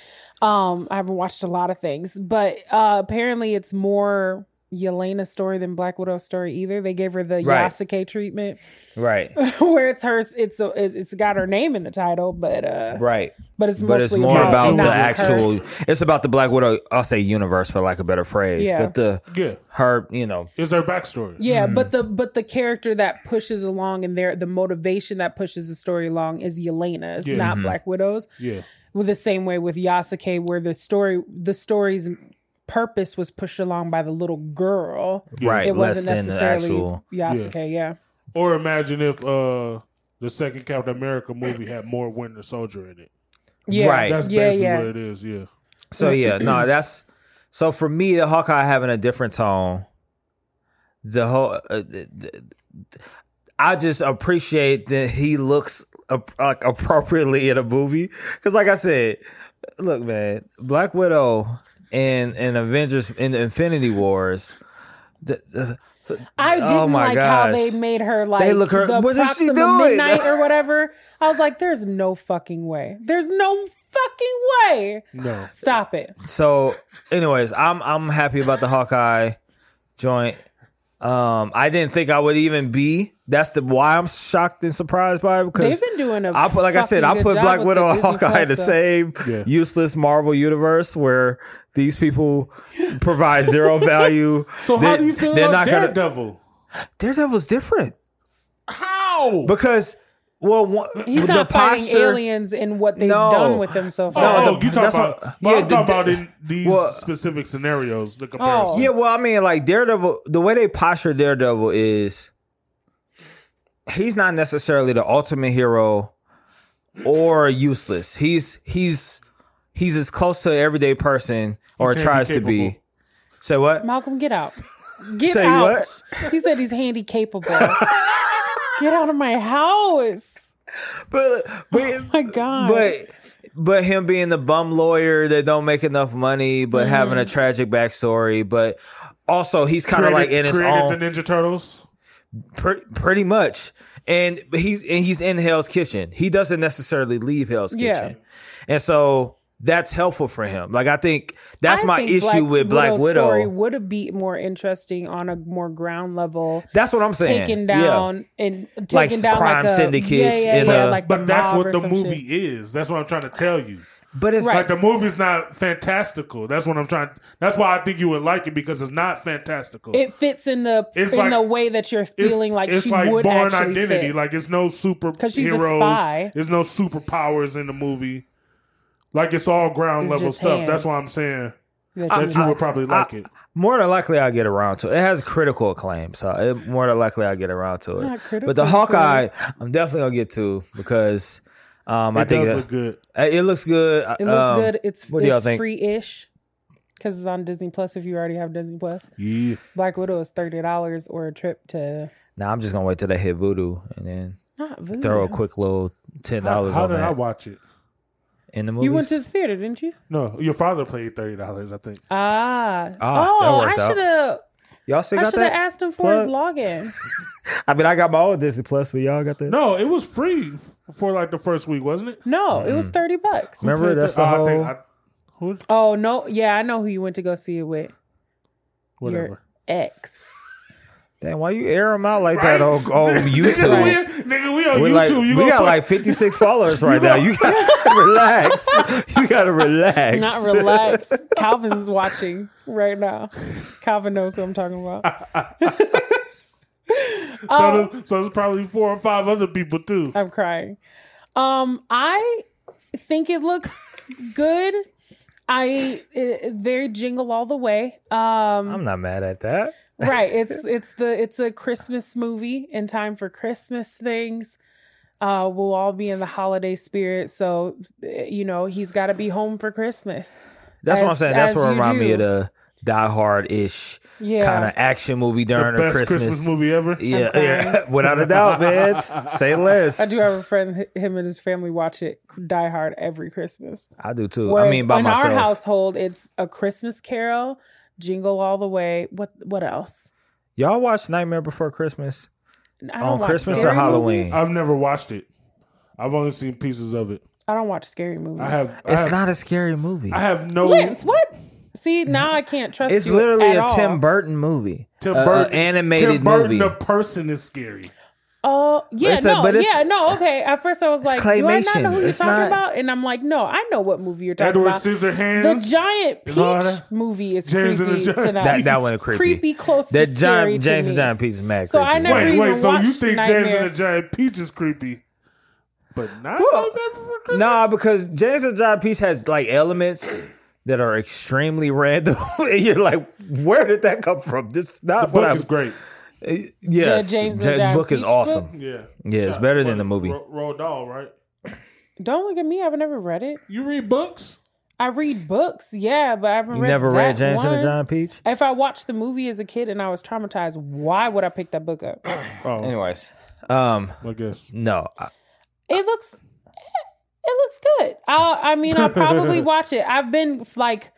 S2: Um, I haven't watched a lot of things, but uh, apparently it's more Yelena's story than Black Widow's story either. They gave her the
S1: Right.
S2: Yasuke treatment,
S1: Right,
S2: where it's hers. It's a, it's got her name in the title, but uh,
S1: right.
S2: but it's
S1: But it's
S2: mostly
S1: more about the
S2: not her.
S1: actual. It's about the Black Widow. I'll say universe for lack of a better phrase.
S2: Yeah.
S1: But the
S3: yeah.
S1: her, you know,
S3: It's her backstory.
S2: Yeah,
S1: Mm-hmm.
S2: but the but the character that pushes along and their the motivation that pushes the story along is Yelena. It's
S3: Yeah.
S2: not
S1: Mm-hmm.
S2: Black Widows.
S3: Yeah.
S2: With the same way with Yasuke, where the story the story's purpose was pushed along by the little girl.
S1: right,
S2: It
S1: less
S2: wasn't
S1: than the
S2: necessarily
S1: actual.
S2: Yasuke. Yeah.
S3: Or imagine if uh the second Captain America movie had more Winter Soldier in it.
S2: Yeah.
S1: Right.
S3: That's
S2: yeah,
S3: basically
S2: yeah.
S3: what it is. Yeah.
S1: So yeah, no, that's so for me. The Hawkeye having a different tone. The whole, uh, th- th- I just appreciate that he looks like appropriately in a movie. Because, like I said, look, man, Black Widow and and Avengers in the Infinity Wars. The, the,
S2: I oh didn't
S1: Oh my
S2: like how they made her like
S1: They look her-
S2: the
S1: what is she
S2: Proxima
S1: doing?
S2: midnight or whatever. I was like, there's no fucking way. There's no fucking way.
S3: No.
S2: Stop it.
S1: So, anyways, I'm I'm happy about the Hawkeye joint. Um, I didn't think I would even be. That's the why I'm shocked and surprised by it because
S2: They've been doing a
S1: I put like I said, I put Black Widow
S2: the
S1: and
S2: Disney
S1: Hawkeye in the same
S3: Yeah.
S1: useless Marvel universe where these people provide zero value.
S3: So how do you feel
S1: they're
S3: about
S1: not gonna-
S3: Daredevil?
S1: Daredevil's different
S3: How?
S1: because well, one,
S2: He's
S1: the
S2: not fighting
S1: posture-
S2: aliens in what they've
S1: No.
S2: done with them so
S3: Oh,
S2: far.
S1: Oh, no,
S3: oh,
S1: the-
S3: you talk about?
S1: what- yeah,
S3: I'm
S1: the-
S3: talking about in these
S1: well-
S3: specific scenarios. The oh. comparison.
S1: Yeah, well, I mean, like Daredevil, the way they posture Daredevil is he's not necessarily the ultimate hero or useless. He's he's he's as close to an everyday person or
S3: He's
S1: tries to be.
S3: handy-capable.
S1: Say what?
S2: Malcolm, get out. Get
S1: Say
S2: out.
S1: what?
S2: He said he's handy capable. get out of my house.
S1: But but oh
S2: My God.
S1: but but him being the bum lawyer that don't make enough money, but mm-hmm. having a tragic backstory, but also he's kind of like in his
S3: created
S1: own
S3: the Ninja Turtles.
S1: Pretty, pretty much. And he's and he's in Hell's Kitchen. He doesn't necessarily leave Hell's
S2: Yeah.
S1: Kitchen, and so that's helpful for him. Like I think that's
S2: I
S1: my
S2: think
S1: issue with Black
S2: Widow's
S1: Widow.
S2: story would have been more interesting on a more ground level.
S1: that's what I'm saying.
S2: Taken
S1: Yeah.
S2: down and taken
S1: Like
S2: down
S1: crime
S2: like a,
S1: syndicates
S2: Yeah, yeah,
S1: in
S2: yeah,
S1: a-
S2: like
S3: But that's what the movie
S2: shit.
S3: is. That's what I'm trying to tell you.
S1: But it's
S2: Right.
S3: Like the movie's not fantastical. That's what I'm trying. That's why I think you would like it because it's not fantastical.
S2: It fits in the
S3: It's
S2: in
S3: like-
S2: the way that you're
S3: it's,
S2: feeling like
S3: it's
S2: she
S3: like
S2: would
S3: Bourne
S2: actually
S3: Identity.
S2: fit.
S3: Like it's no super
S2: 'Cause she's a spy.
S3: There's no superpowers in the movie. Like it's all ground
S2: It's
S3: level stuff.
S2: hands.
S3: That's why I'm saying
S2: that
S3: that you
S2: like.
S3: would probably like it.
S1: more than likely I'll get around to it. It has critical acclaim, so it, more than likely I'll get around to it.
S2: Critical
S1: But the Hawkeye, I'm definitely gonna get to because um, I
S3: It
S1: think
S3: does
S1: that-
S3: look good.
S1: it looks good.
S2: It looks
S1: Um,
S2: good. It's
S1: what do y'all think?
S2: free-ish because it's on Disney Plus. If you already have Disney Plus,
S3: Yeah.
S2: Black Widow is thirty dollars or a trip to
S1: Nah, I'm just gonna wait till they hit Vudu and then
S2: not Vudu.
S1: throw a quick little ten dollars.
S3: how
S1: on
S3: did I
S1: that
S3: watch it?
S1: In the movies.
S2: You went to the theater, didn't you?
S3: No, your father paid thirty dollars. I think.
S2: Ah,
S1: Ah,
S2: oh,
S1: that
S2: I should have.
S1: Y'all still
S2: I should have asked him for his login.
S1: I mean, I got my own Disney Plus, but y'all got that.
S3: No, it was free for like the first week, wasn't it?
S2: No, it was thirty bucks.
S1: Mm. Remember, that's the
S3: Oh, I
S1: whole.
S3: think I- who?
S2: Oh no, yeah, I know who you went to go see it with.
S3: Whatever.
S2: Your ex.
S1: Damn, why you air them out like that on, on
S3: Nigga,
S1: YouTube?
S3: we, nigga, we on
S1: We're
S3: YouTube.
S1: like,
S3: you
S1: we got
S3: put-
S1: like 56 followers right now. You gotta relax. You gotta relax.
S2: Not relax. Calvin's watching right now. Calvin knows who I'm talking about.
S3: so, there's, so there's probably four or five other people too.
S2: I'm crying. Um, I think it looks good. I it, very jingle all the way. Um,
S1: I'm not mad at that.
S2: Right. It's it's the it's a Christmas movie in time for Christmas things. Uh, we'll all be in the holiday spirit, so you know he's got to be home for Christmas.
S1: That's what I'm saying. That's
S2: as
S1: what
S2: you
S1: remind me of the Die Hard ish
S2: Yeah.
S1: kind of action movie during
S3: Best
S1: a
S3: Christmas.
S1: Christmas.
S3: movie ever.
S1: Yeah,
S2: crying.
S1: yeah, without a doubt, man. Say less.
S2: I do have a friend, him and his family watch it Die Hard every Christmas.
S1: I do too.
S2: Whereas
S1: I mean, by
S2: in
S1: myself.
S2: our household, it's a Christmas Carol, Jingle All the Way. What what else?
S1: Y'all watch Nightmare Before Christmas
S2: I don't
S1: on
S2: watch
S1: Christmas or Halloween?
S2: movies.
S3: I've never watched it. I've only seen pieces of it.
S2: I don't watch scary movies.
S3: I have. I
S1: It's
S3: have,
S1: not a scary movie.
S3: I have no.
S2: Lance, what? See, now I can't trust
S1: It's
S2: you
S1: literally
S2: at
S1: a
S2: all.
S1: Tim Burton movie.
S3: Tim
S1: A- a
S3: Burton,
S1: animated
S3: Tim Burton,
S1: movie.
S3: the person is scary.
S2: Oh, yeah,
S1: It's a-
S2: no,
S1: but it's-
S2: yeah, no, okay. At first I was like, do I not know who you're
S1: It's
S2: talking
S1: not-
S2: about? And I'm like, no, I know what movie you're talking
S3: Edward
S2: about.
S3: Scissorhands.
S2: The giant peach
S3: that.
S2: movie is
S3: James and the
S2: creepy
S3: Giant-
S2: tonight.
S1: that that one creepy.
S2: creepy close
S1: that
S2: to scary
S1: John, James
S2: to
S1: and
S2: me.
S1: Giant Peach is mad
S2: So I
S1: creepy.
S2: never
S3: Wait,
S2: even
S3: wait. So you
S2: watched
S3: think James and the Giant Peach is creepy, but not
S1: Well,
S3: Nightmare Before Christmas?
S1: Nah, because James and Giant Peach has like elements that are extremely random. and you're like, where did that come from? This is not
S3: the
S1: what
S3: book
S1: I
S3: is
S1: was.
S3: great.
S1: Yes,
S2: James and
S1: the book is
S2: Peach
S1: awesome.
S2: book?
S3: Yeah,
S1: Yeah, it's better than the movie.
S3: Ro- Roald Dahl, right?
S2: Don't look at me. I've never read it.
S3: You read books?
S2: I read books, yeah, but I haven't
S1: You
S2: read
S1: never
S2: that
S1: read James and
S2: one.
S1: the Giant Peach?
S2: If I watched the movie as a kid and I was traumatized, why would I pick that book up?
S3: Oh,
S1: Anyways, um,
S3: I guess.
S1: no, I-
S2: It looks, it looks good. I, I mean, I'll probably watch it. I've been like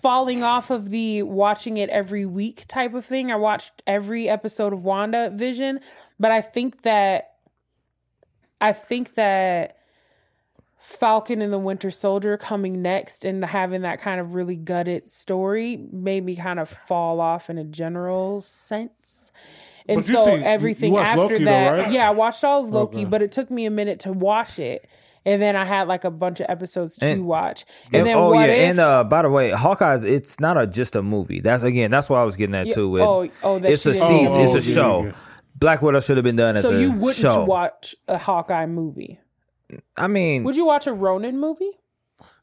S2: falling off of the watching it every week type of thing. I watched every episode of Wanda Vision, but I think that, I think that Falcon and the Winter Soldier coming next and having that kind of really gutted story made me kind of fall off in a general sense. And so
S3: see- you- you
S2: everything after
S3: Loki though,
S2: that,
S3: right?
S2: yeah, I watched all of Loki,
S3: Okay.
S2: but it took me a minute to watch it. And then I had like a bunch of episodes to
S1: And-
S2: watch. And,
S1: and,
S2: then
S1: oh
S2: what
S1: yeah,
S2: if
S1: and uh, by the way, Hawkeye's it's not a just a movie. That's again, that's why I was getting that
S2: Yeah,
S1: too. With,
S2: oh, oh, that
S1: it's a season,
S3: Oh,
S1: it's
S3: oh,
S1: a
S3: yeah,
S1: show.
S3: yeah.
S1: Black Widow should have been done as
S2: so
S1: a show.
S2: So you wouldn't
S1: show.
S2: watch a Hawkeye movie?
S1: I mean,
S2: Would you watch a Ronin movie?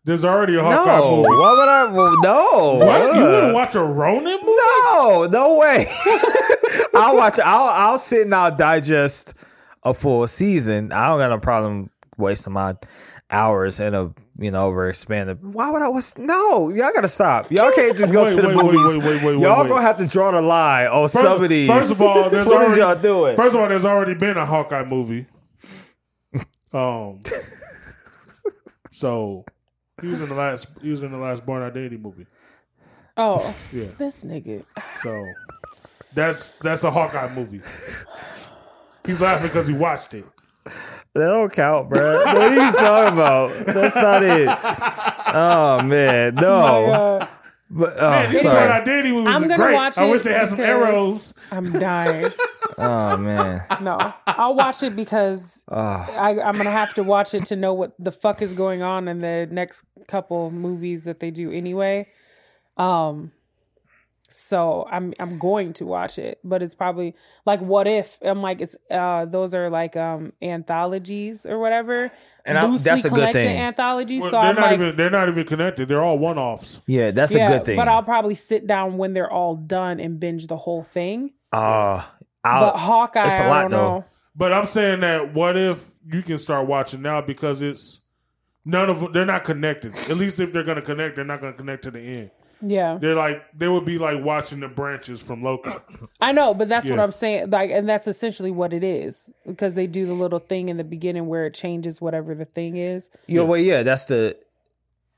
S3: There's already a Hawkeye
S1: no.
S3: movie.
S1: Why would I? Well, no.
S3: What? You wouldn't watch a Ronin movie?
S1: No, no way. I'll watch. I'll I'll sit and I'll digest a full season. I don't got no problem wasting my hours in a you know over expanded. Why would I? Was no, y'all gotta stop. Y'all can't just go
S3: Wait,
S1: to the
S3: wait, wait,
S1: movies.
S3: wait, wait, wait,
S1: y'all
S3: wait.
S1: gonna have to draw the line on some of these.
S3: First of all, there's
S1: what
S3: already,
S1: is y'all doing?
S3: First of all, there's already been a Hawkeye movie. Um, so he was in the last. He was in the last Bourne Identity movie.
S2: Oh,
S3: Yeah.
S2: this nigga.
S3: So that's that's a Hawkeye movie. He's laughing because he watched it.
S1: That don't count, bro. What are you talking about? That's not it. Oh man, no.
S2: Uh,
S1: But oh,
S3: Man, this Bourne
S1: sorry.
S3: Identity movie was
S2: I'm gonna
S3: great.
S2: watch
S3: I wish they had some arrows.
S2: I'm dying.
S1: Oh man.
S2: No, I'll watch it because I, I'm gonna have to watch it to know what the fuck is going on in the next couple movies that they do anyway. Um, so I'm I'm going to watch it, but it's probably like what if I'm like it's uh those are like um anthologies or whatever.
S1: And I-
S2: loosely
S1: that's a good
S2: connected
S1: thing.
S2: Anthologies.
S3: Well,
S2: so
S3: they're
S2: I'm
S3: not
S2: like,
S3: even they're not even connected. They're all one offs.
S1: Yeah, that's
S2: yeah,
S1: a good thing.
S2: but I'll probably sit down when they're all done and binge the whole thing.
S1: Uh,
S2: But
S1: I'll,
S2: Hawkeye,
S1: it's a
S2: I
S1: lot,
S2: don't
S1: though.
S2: know.
S3: But I'm saying that what if you can start watching now because it's none of them, they're not connected. At least if they're going to connect, they're not going to connect to the end.
S2: Yeah.
S3: They're like they would be like watching the branches from Loki.
S2: I know, but that's what I'm saying. Like, and that's essentially what it is because they do the little thing in the beginning where it changes whatever the thing is.
S1: yeah, well, yeah, that's the.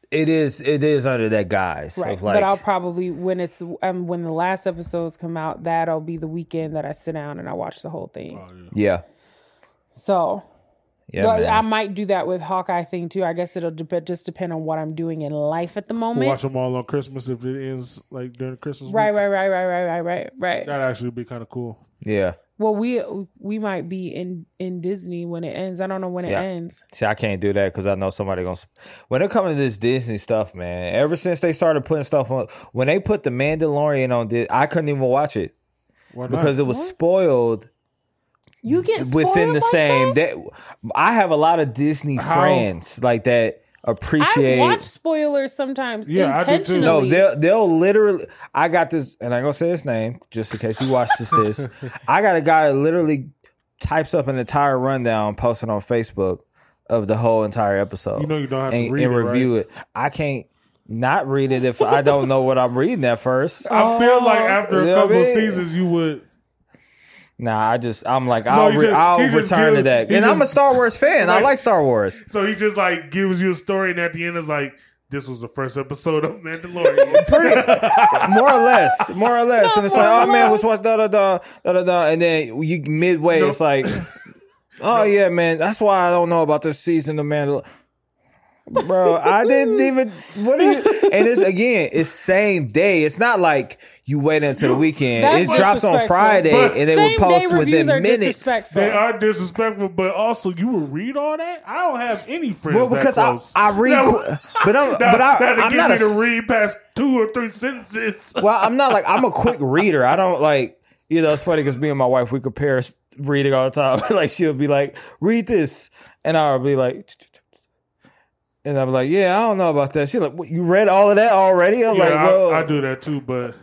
S1: It is. It is under that guise
S2: Right.
S1: of like.
S2: but I'll probably when it's um, when the last episodes come out, that'll be the weekend that I sit down and I watch the whole thing.
S1: yeah,
S2: So
S1: yeah,
S2: but
S1: man.
S2: I might do that with Hawkeye thing too. I guess it'll dep- just depend on what I'm doing in life at the
S3: We'll
S2: moment.
S3: watch them all on Christmas if it ends like during Christmas.
S2: Right,
S3: week.
S2: right, right, right, right, right, right, right.
S3: That'd actually be kind of cool.
S1: Yeah.
S2: Well, we we might be in in Disney when it ends. I don't know when it
S1: Yeah.
S2: ends.
S1: See, I can't do that because I know somebody gonna. sp- When it comes to this Disney stuff, man, ever since they started putting stuff on, when they put the Mandalorian on, Dis- I couldn't even watch it
S3: Why not?
S1: because it was spoiled
S2: You get
S1: within
S2: spoiled
S1: the
S2: like
S1: same.
S2: that?
S1: That I have a lot of Disney
S3: How-
S1: friends like that appreciate.
S2: I watch spoilers sometimes
S3: Yeah, I do too.
S2: intentionally.
S1: No, they'll they'll literally. I got this, and I'm gonna say his name just in case he watches this. I got a guy that literally types up an entire rundown, posted on Facebook of the whole entire episode.
S3: You know you don't have to
S1: and,
S3: read
S1: and
S3: it,
S1: review
S3: right?
S1: it. I can't not read it if I don't know what I'm reading at first.
S3: I feel like oh. after a
S1: You know I
S3: couple of
S1: mean?
S3: seasons, you would.
S1: Nah, I just I'm like I'll,
S3: he
S1: re-
S3: just-
S1: I'll
S3: he just
S1: return to that.
S3: he
S1: And I'm a Star Wars fan. I like Star Wars.
S3: So he just like gives you a story, and at the end, is like this was the first episode of Mandalorian.
S1: Pretty more or less, more or less. and it's like, oh man, what's what's da da da da da da, and then you midway, it's like, oh yeah, man, that's why I don't know about this season of Mandalorian. Bro, I didn't even. What are you? And it's again, it's same day. It's not like you wait until the weekend.
S2: That's
S1: it drops on. Friday,
S3: But
S1: and they
S2: Same
S1: will post within minutes.
S3: they are disrespectful, but also you will read all that. I don't have any friends
S1: Well, because
S3: that
S1: I,
S3: close.
S1: I read,
S3: That-
S1: qu- but I'm,
S3: that,
S1: but I,
S3: that'd
S1: I'm
S3: get
S1: not
S3: me
S1: a,
S3: to read past two or three sentences.
S1: well, I'm not like I'm a quick reader. I don't like you know. It's funny because me and my wife we compare reading all the time. like she'll be like, "Read this," and I'll be like, and I'm like, "Yeah, I don't know about that." She's like, what, "You read all of that already?" I'm
S3: Yeah,
S1: like, "Well,
S3: I, I do that too, but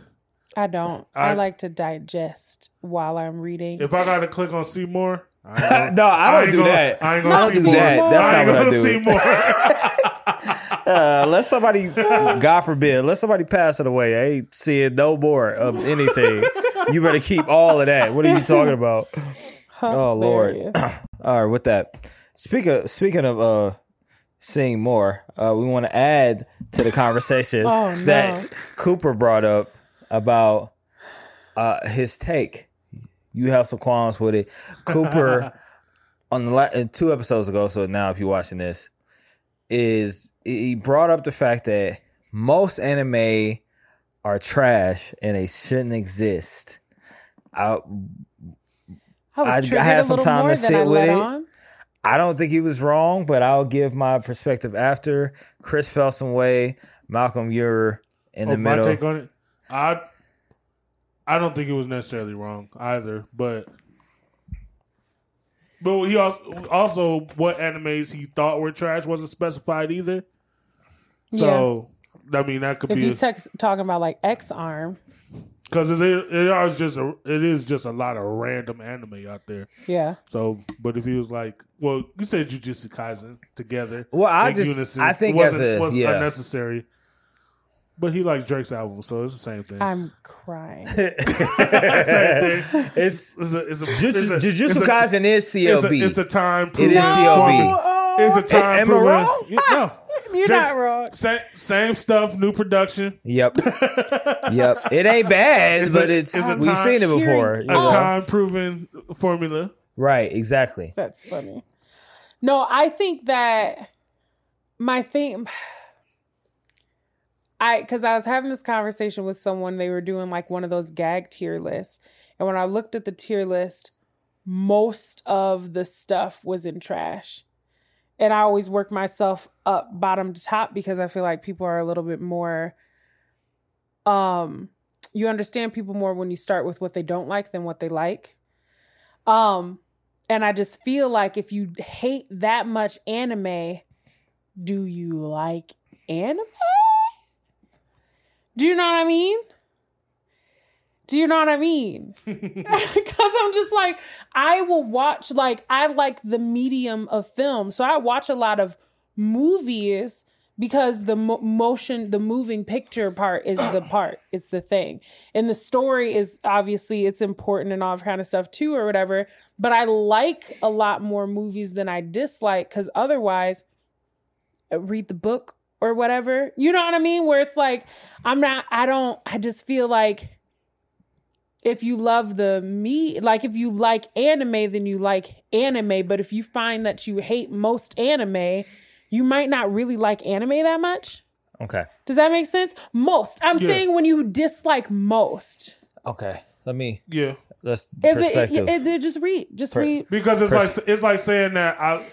S2: I don't. I,
S3: I-
S2: like to digest while I'm reading.
S3: if I gotta click on see more, I ain't gonna-
S1: no, I don't
S3: ain't
S1: do
S3: gonna-
S1: that.
S3: I
S1: I
S3: ain't gonna
S1: don't
S3: see
S1: do
S3: more.
S1: that. That's
S3: I
S1: not
S3: ain't
S1: what I
S3: gonna
S1: do.
S3: see more.
S1: Uh, unless somebody, God forbid, unless somebody pass it away, I ain't seeing no more of anything. you better keep all of that. What are you talking about? Oh Lord. All right, with that. Speak of, speaking of uh seeing more, uh we want to add to the conversation
S2: Oh, no.
S1: that Cooper brought up about uh his take. You have some qualms with it. Cooper on the la- uh, two episodes ago, so now if you're watching this, is he brought up the fact that most anime are trash and they shouldn't exist. I
S2: I was
S1: I- I had some time to sit with it.
S2: on.
S1: I don't think he was wrong, but I'll give my perspective after. Chris felt some way. Malcolm, you're in oh, the
S3: Oh, my
S1: middle.
S3: take on it, I I don't think it was necessarily wrong either, but but he also also what animes he thought were trash wasn't specified either. So I mean that could
S2: If
S3: be
S2: he's tex- talking about like X arm,
S3: because it, it is just a it is just a lot of random anime out there.
S2: yeah.
S3: So, but if he was like, well, you said Jujutsu Kaisen together.
S1: Well, I
S3: in
S1: just- I think as
S3: wasn't,
S1: a-
S3: was
S1: yeah.
S3: unnecessary. But he likes Drake's album, so it's the same thing.
S2: I'm crying.
S3: same thing.
S1: It's
S3: It's a, it's a,
S1: Jujutsu
S3: it's a,
S1: Jujutsu
S3: it's a-
S1: Kaisen is
S3: It's a,
S1: CLB.
S3: it's a time.
S1: It is
S3: proven
S1: CLB.
S3: formula. It's a time.
S1: Am I wrong?
S3: No,
S2: You're
S3: Just
S2: not wrong.
S3: Same, same stuff, new production.
S1: yep, yep. It ain't bad,
S3: It's a-
S1: but it's,
S3: it's a
S1: we've
S3: time-
S1: seen it before. you
S3: A
S1: know?
S3: time proven formula.
S1: Right, exactly.
S2: That's funny. No, I think that my thing I cuz I was having this conversation with someone they were doing like one of those gag tier lists. And when I looked at the tier list, most of the stuff was in trash. And I always work myself up bottom to top because I feel like people are a little bit more um you understand people more when you start with what they don't like than what they like. Um and I just feel like if you hate that much anime, do you like anime? Do you know what I mean? Do you know what I mean? Because I'm just like, I will watch, like, I like the medium of film. So I watch a lot of movies because the mo- motion, the moving picture part is the part, it's the thing. And the story is obviously it's important and all that kind of stuff too, or whatever. But I like a lot more movies than I dislike because otherwise, uh, read the book or whatever. You know what I mean? Where it's like, I'm not, I don't, I just feel like if you love the me, like if you like anime, then you like anime. But if you find that you hate most anime, you might not really like anime that much.
S1: Okay.
S2: Does that make sense? Most. I'm
S3: Yeah.
S2: saying when you dislike most.
S1: Okay. Let me
S3: Yeah.
S1: That's
S2: If it,
S1: perspective.
S2: it, it, just read, just
S1: Per-
S2: read.
S3: Because it's
S1: Pers-
S3: like it's like saying that I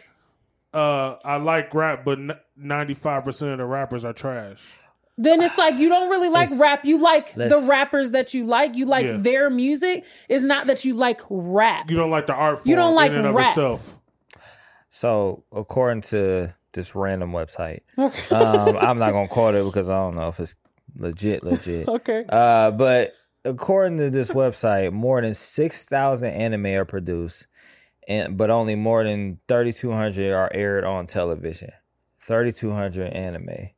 S3: uh I like rap, but ninety five percent of the rappers are trash.
S2: Then it's like you don't really like
S1: Let's-
S2: rap. You like the
S1: let's-
S2: rappers that you like. You like
S3: Yeah.
S2: their music. It's not that you like rap.
S3: You don't like the art form
S2: You don't like
S3: in and of
S2: rap.
S3: itself.
S1: so according to this random website, um, I'm not gonna quote it because I don't know if it's legit, legit.
S2: okay.
S1: Uh, but according to this website, more than six thousand anime are produced, and but only more than thirty two hundred are aired on television. Thirty two hundred anime.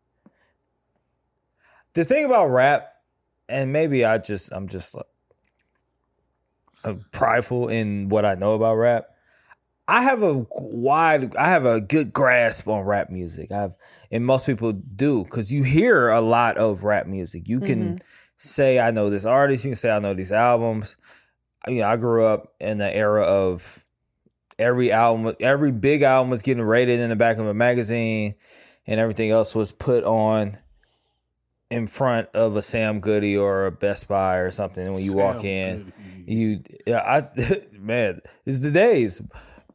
S1: The thing about rap, and maybe I just I'm just like, uh, prideful in what I know about rap. I have a wide, I have a good grasp on rap music. I've, and most people do because you hear a lot of rap music. You can say I know this artist. You can say I know these albums. You know, I grew up in the era of every album, every big album was getting rated in the back of a magazine, and everything else was put on in front of a Sam Goody or a Best Buy or something. And when you walk in,
S3: Goody.
S1: you, yeah, I, man, it's the days.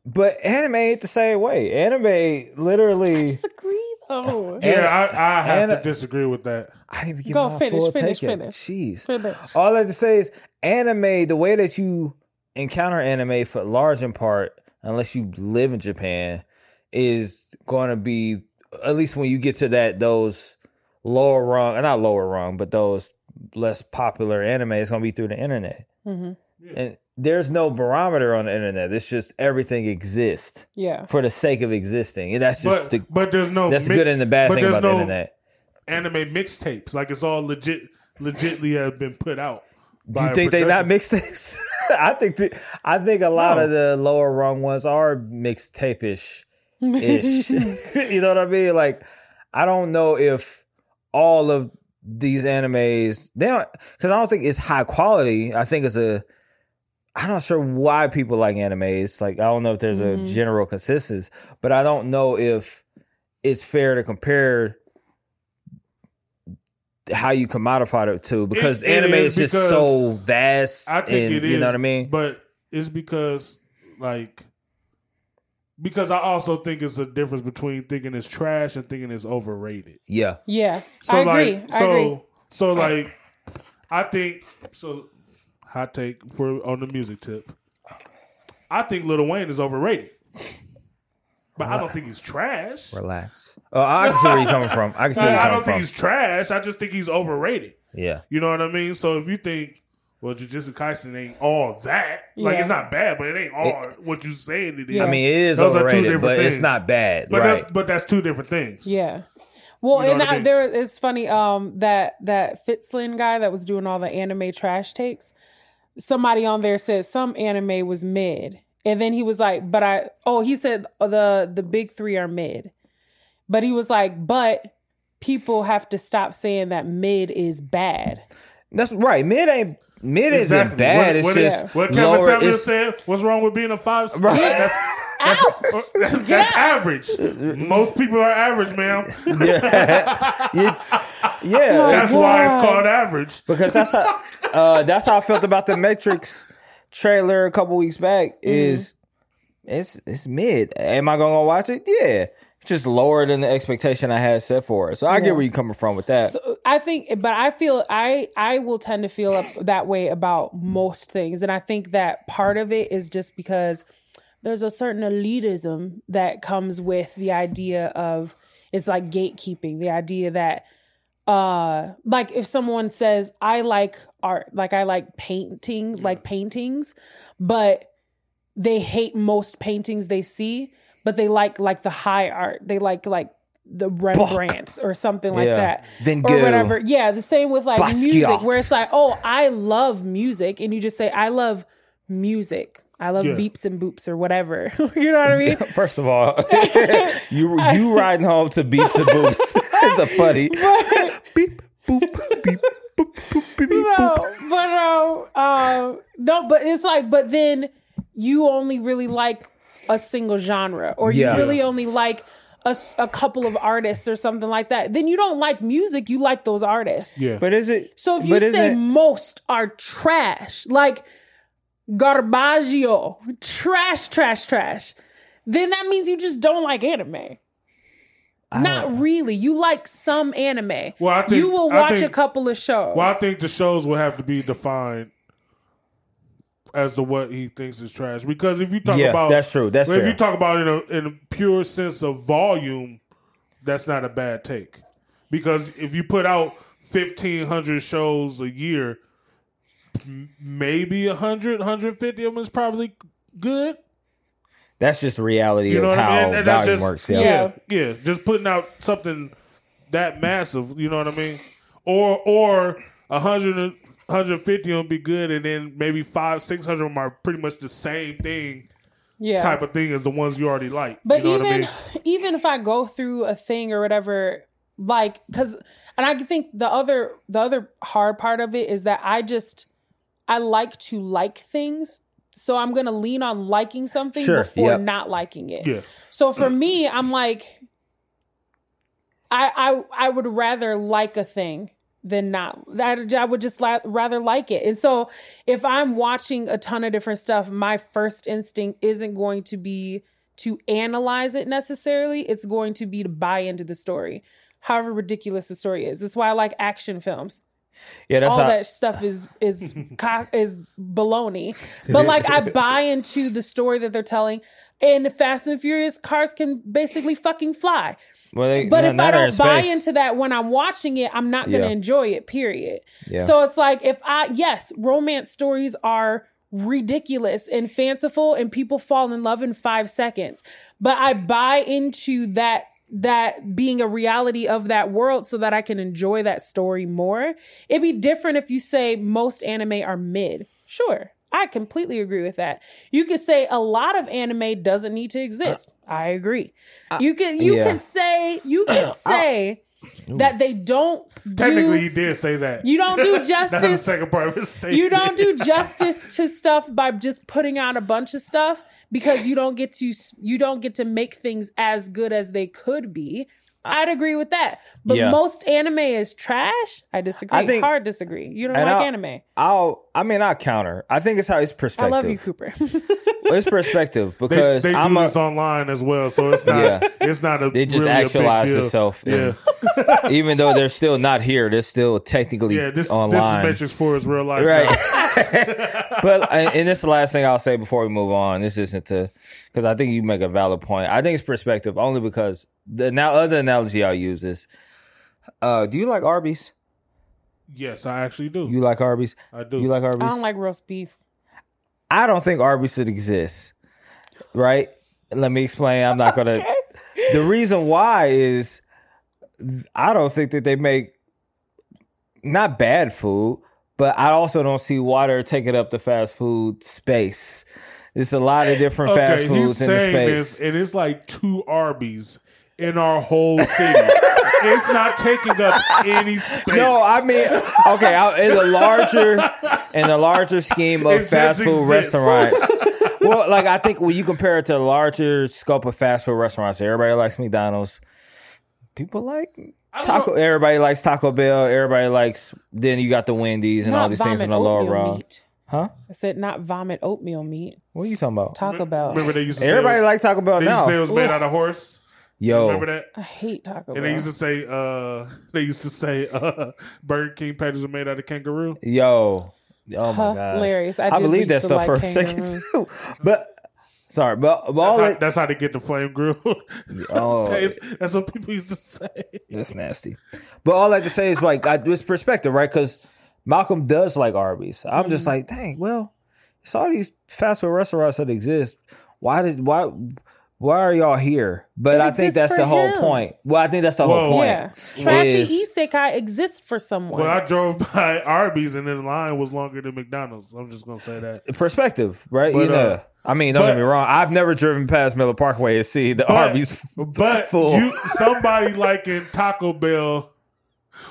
S1: But anime ain't the same way. Anime literally.
S2: Disagree though.
S3: Yeah, I, I have
S1: and-
S3: to disagree with that.
S1: I didn't even get
S2: Go
S1: my
S2: finish,
S1: full
S2: finish,
S1: take yet.
S2: finish.
S1: Jeez.
S2: Finish.
S1: All I have to say is anime, the way that you encounter anime for large in part, unless you live in Japan, is going to be at least when you get to that those lower rung, not lower rung, but those less popular anime, is going to be through the internet.
S2: Mm-hmm.
S1: And there's no barometer on the internet. It's just everything exists
S2: Yeah.
S1: for the sake of existing. And that's just
S3: But
S1: the
S3: but there's no
S1: that's the
S3: mi-
S1: good and the bad thing
S3: there's
S1: about the internet.
S3: Anime mixtapes, like it's all legit, legitly have been put out.
S1: Do you think they not mixtapes? I think the, I think a lot
S3: No.
S1: of the lower rung ones are mixtape ish. Ish. you know what I mean? Like I don't know if all of these animes they don't because I don't think it's high quality. I think it's a I'm not sure why people like animes. Like I don't know if there's a mm-hmm. general consensus, but I don't know if it's fair to compare how you commodify it to because
S3: It- it
S1: anime
S3: is
S1: is, just so vast.
S3: I think
S1: and,
S3: it is.
S1: You know what I mean?
S3: But it's because like because I also think it's a difference between thinking it's trash and thinking it's overrated.
S1: yeah.
S2: Yeah.
S3: So
S2: I agree.
S3: like
S2: I
S3: so
S2: agree.
S3: so like I think so hot take for on the music tip. I think Lil Wayne is overrated. But I don't think he's trash.
S1: Relax. Oh, I can see where you're coming from. I can see where you're
S3: I
S1: coming
S3: don't think
S1: from.
S3: he's trash. I just think he's overrated.
S1: Yeah.
S3: You know what I mean? So if you think, well, Jujutsu Kaisen ain't all that, like
S2: Yeah.
S3: it's not bad, but it ain't all what you saying it is.
S2: Yeah.
S1: I mean, it is
S3: Those are two different
S1: but it's
S3: things.
S1: not bad.
S3: but
S1: right.
S3: that's but that's two different things.
S2: Yeah. Well,
S3: You know
S2: and
S3: what I
S2: I,
S3: mean?
S2: there it's funny um that that Fitzlin guy that was doing all the anime trash takes. Somebody on there said some anime was mid, and then he was like, "But I oh he said the the big three are mid," but he was like, "But people have to stop saying that mid is bad."
S1: That's right. Mid ain't mid isn't bad.
S3: What,
S1: it's
S3: what,
S1: just
S3: what Kevin
S1: lower.
S3: Samuels said, what's wrong with being a five star?
S1: Right.
S3: That's,
S2: Ouch!
S3: that's, that's average. Most people are average, ma'am.
S1: it's yeah.
S3: That's why it's called average.
S1: because that's how uh, that's how I felt about the Matrix trailer a couple weeks back. Is it's it's mid. Am I gonna watch it? Yeah. Just lower than the expectation I had set for it. So I get where you're coming from with that.
S2: I think, but I feel I I will tend to feel up that way about most things, and I think that part of it is just because there's a certain elitism that comes with the idea of it's like gatekeeping, the idea that uh like if someone says I like art, like I like painting, like paintings, but they hate most paintings they see, but they like like the high art. They like like the Rembrandt or something like
S1: Yeah.
S2: that.
S1: Van
S2: Or whatever. Yeah, the same with like
S1: Basquiat.
S2: music where it's like, "Oh, I love music." And you just say, "I love music." I love
S3: Yeah.
S2: beeps and boops or whatever. you know what I mean?
S1: First of all, you you riding home to beeps and boops. it's a funny beep boop beep boop boop beep beep,
S2: no,
S1: boop.
S2: but no, um, no, but it's like, but then you only really like a single genre, or you
S1: Yeah.
S2: really only like a couple of artists or something like that. Then you don't like music; you like those artists.
S3: Yeah.
S1: But is it?
S2: So if you say
S1: isn't-
S2: most are trash, like garbaggio, trash, trash, trash, then that means you just don't like anime. Not really. You like some anime.
S3: Well, I think-
S2: you will watch
S3: think-
S2: a couple of shows.
S3: Well, I think the shows will have to be defined as to what he thinks is trash. Because if you talk
S1: Yeah,
S3: about
S1: that's true. That's
S3: if
S1: fair.
S3: you talk about it in a, in a pure sense of volume, that's not a bad take. Because if you put out fifteen hundred shows a year, maybe 100, 150 of them is probably good.
S1: That's just the reality
S3: You know
S1: of
S3: what
S1: how
S3: I mean? And that's
S1: volume
S3: just
S1: works. Yeah.
S2: Yeah.
S3: yeah. Just putting out something that massive. You know what I mean? Or or a hundred and 150 will be good, and then maybe five, six hundred of them are pretty much the same thing,
S2: yeah.
S3: type of thing as the ones you already like.
S2: But
S3: you know
S2: even
S3: what I mean?
S2: even if I go through a thing or whatever, like because and I think the other the other hard part of it is that I just I like to like things. So I'm gonna lean on liking something
S1: Sure,
S2: before
S1: yep.
S2: not liking it.
S3: Yeah.
S2: So for me, I'm like, I I I would rather like a thing than not. That I would just la- rather like it. And so if I'm watching a ton of different stuff, my first instinct isn't going to be to analyze it necessarily. It's going to be to buy into the story, however ridiculous the story is. That's why I like action films
S1: Yeah, that's
S2: all
S1: how,
S2: that stuff is is co- is baloney. But like I buy into the story that they're telling. And Fast and Furious cars can basically fucking fly.
S1: Well, they,
S2: But
S1: no,
S2: if I don't buy
S1: space.
S2: into that when I'm watching it, I'm not going to
S1: Yeah.
S2: enjoy it. Period.
S1: Yeah.
S2: So it's like if I yes, romance stories are ridiculous and fanciful and people fall in love in 5 seconds. But I buy into that that being a reality of that world so that I can enjoy that story more. It'd be different if you say most anime are mid. Sure. I completely agree with that. You could say a lot of anime doesn't need to exist. I agree. You could you
S1: Uh, yeah.
S2: could say you could say that they don't
S3: Technically,
S2: do
S3: he did say that.
S2: you don't do justice
S3: That's the
S2: justice
S3: second part of his statement.
S2: you don't do justice to stuff by just putting out a bunch of stuff because you don't get to you don't get to make things as good as they could be. I'd agree with that. But
S1: Yeah.
S2: most anime is trash. I disagree.
S1: I think-
S2: Hard disagree. You don't like
S1: I'll-
S2: anime.
S1: I'll, I mean, I'll counter. I think it's how it's perspective.
S2: I love you, Cooper.
S1: It's perspective because
S3: they do
S1: I'm a,
S3: this online as well, so it's not.
S1: Yeah.
S3: It's not a.
S1: It just
S3: really
S1: actualized
S3: deal.
S1: itself.
S3: Yeah,
S1: even though they're still not here, they're still technically
S3: yeah. This
S1: online.
S3: this is Matrix Four is real life.
S1: right? but and and this is the last thing I'll say before we move on. This isn't to because I think you make a valid point. I think it's perspective only because the now other analogy I'll use is, uh, do you like Arby's?
S3: Yes, I actually do.
S1: You like Arby's?
S3: I do.
S1: You like Arby's?
S2: I don't like roast beef.
S1: I don't think Arby's should exist. Right? Let me explain. I'm not gonna. The reason why is I don't think that they make not bad food, but I also don't see why they're taking up the fast food space. There's a lot of different fast
S3: okay,
S1: foods
S3: he's
S1: in the space.
S3: this, and it's like two Arby's in our whole city. It's not taking up any space.
S1: No, I mean, okay, I- in the larger, in the larger scheme of
S3: It
S1: fast food
S3: exists.
S1: restaurants. well, like I think when you compare it to the larger scope of fast food restaurants, everybody likes McDonald's. People like Taco. Everybody likes Taco Bell. Everybody likes. Then you got the Wendy's and all these things in the lower round.
S2: meat.
S1: Huh?
S2: I said not vomit oatmeal meat.
S1: What are you talking about?
S2: Taco Bell.
S3: Remember they used to
S1: Everybody
S3: say it was,
S1: likes Taco Bell
S3: they used to say it
S1: now.
S3: was made out of horse.
S1: Yo,
S3: Remember that?
S2: I hate Taco
S3: And they used to say uh they used to say uh Burger King patties are made out of kangaroo.
S1: yo, oh my god,
S2: Hilarious. I
S1: I, believe that
S2: used to
S1: stuff
S2: like
S1: for a second
S2: kangaroo.
S1: too. But sorry, but, but all
S3: That's how,
S1: that,
S3: that's how they get the flame grill.
S1: Oh.
S3: that's, that's what people used to say.
S1: That's nasty. But all I have to say is like I, it's perspective, right? Because Malcolm does like Arby's. I'm just
S2: Mm-hmm.
S1: like, dang, well, it's all these fast food restaurants that exist. Why did why why are y'all here? But
S2: It
S1: I think that's the
S2: for
S1: whole
S2: him.
S1: point. Well, I think that's the whole point.
S2: yeah. Trashy
S1: is-
S2: isekai exists for someone.
S3: Well, I drove by Arby's and then the line was longer than McDonald's. I'm just gonna say that.
S1: Perspective, right?
S3: But,
S1: you know.
S3: uh,
S1: I mean, don't
S3: but-
S1: get me wrong. I've never driven past Miller Parkway and see the Arby's
S3: But
S1: full.
S3: you somebody liking Taco Bell